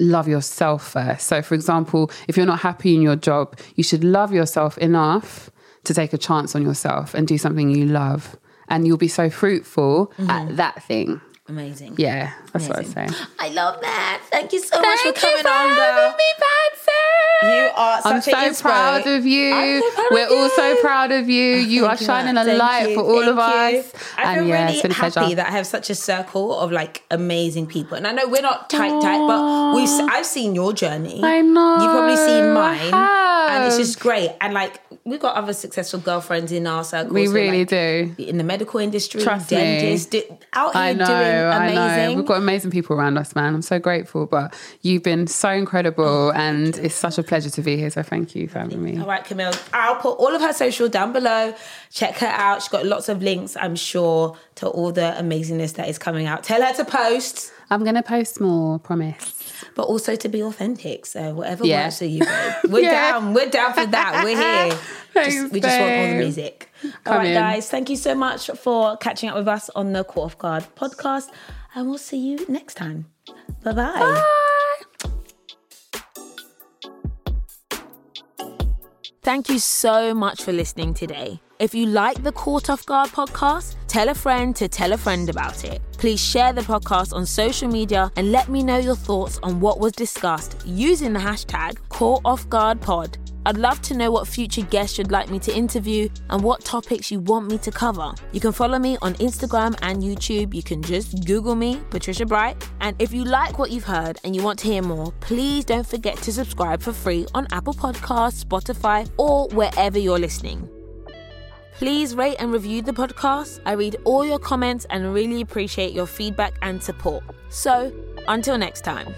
love yourself first. So, for example, if you're not happy in your job, you should love yourself enough to take a chance on yourself and do something you love. And you'll be so fruitful at mm-hmm. that thing. Amazing. Yeah, that's what I'd say. I love that. Thank you so much for coming you for on, girl. me, Patsy. You are I'm so proud of you. So proud of We're all so proud of you. Oh, you are Thank shining a Thank light you. for all of Thank you. us. I feel and yeah, really it's been a happy pleasure. that I have such a circle of like amazing people, and I know we're not tight, tight, but we I've seen your journey. I know. you've probably seen I mine, and it's just great. And like we've got other successful girlfriends in our circle. We really like, do. in the medical industry, Trust me. dentists, do, out here I doing I know. We've got amazing people around us, man. I'm so grateful. But you've been so incredible, oh, and it's such a pleasure to be here. So thank you for having me. All right, Kamille. I'll put all of her social down below. Check her out. She's got lots of links, I'm sure, to all the amazingness that is coming out. Tell her to post, I'm gonna post more. Promise. but also to be authentic. So whatever Yeah. works for you, babe. We're Yeah. down. We're down for that. We're here. Thanks, Just- we just want all the music. All Come right, in. guys. Thank you so much for catching up with us on the Caught Off Guard podcast, and we'll see you next time. Bye-bye. Bye. Thank you so much for listening today. If you like the Caught Off Guard podcast, tell a friend to tell a friend about it. Please share the podcast on social media and let me know your thoughts on what was discussed using the hashtag Caught Off Guard Pod. I'd love to know what future guests you'd like me to interview and what topics you want me to cover. You can follow me on Instagram and YouTube. You can just Google me, Patricia Bright. And if you like what you've heard and you want to hear more, please don't forget to subscribe for free on Apple Podcasts, Spotify, or wherever you're listening. Please rate and review the podcast. I read all your comments and really appreciate your feedback and support. So, until next time.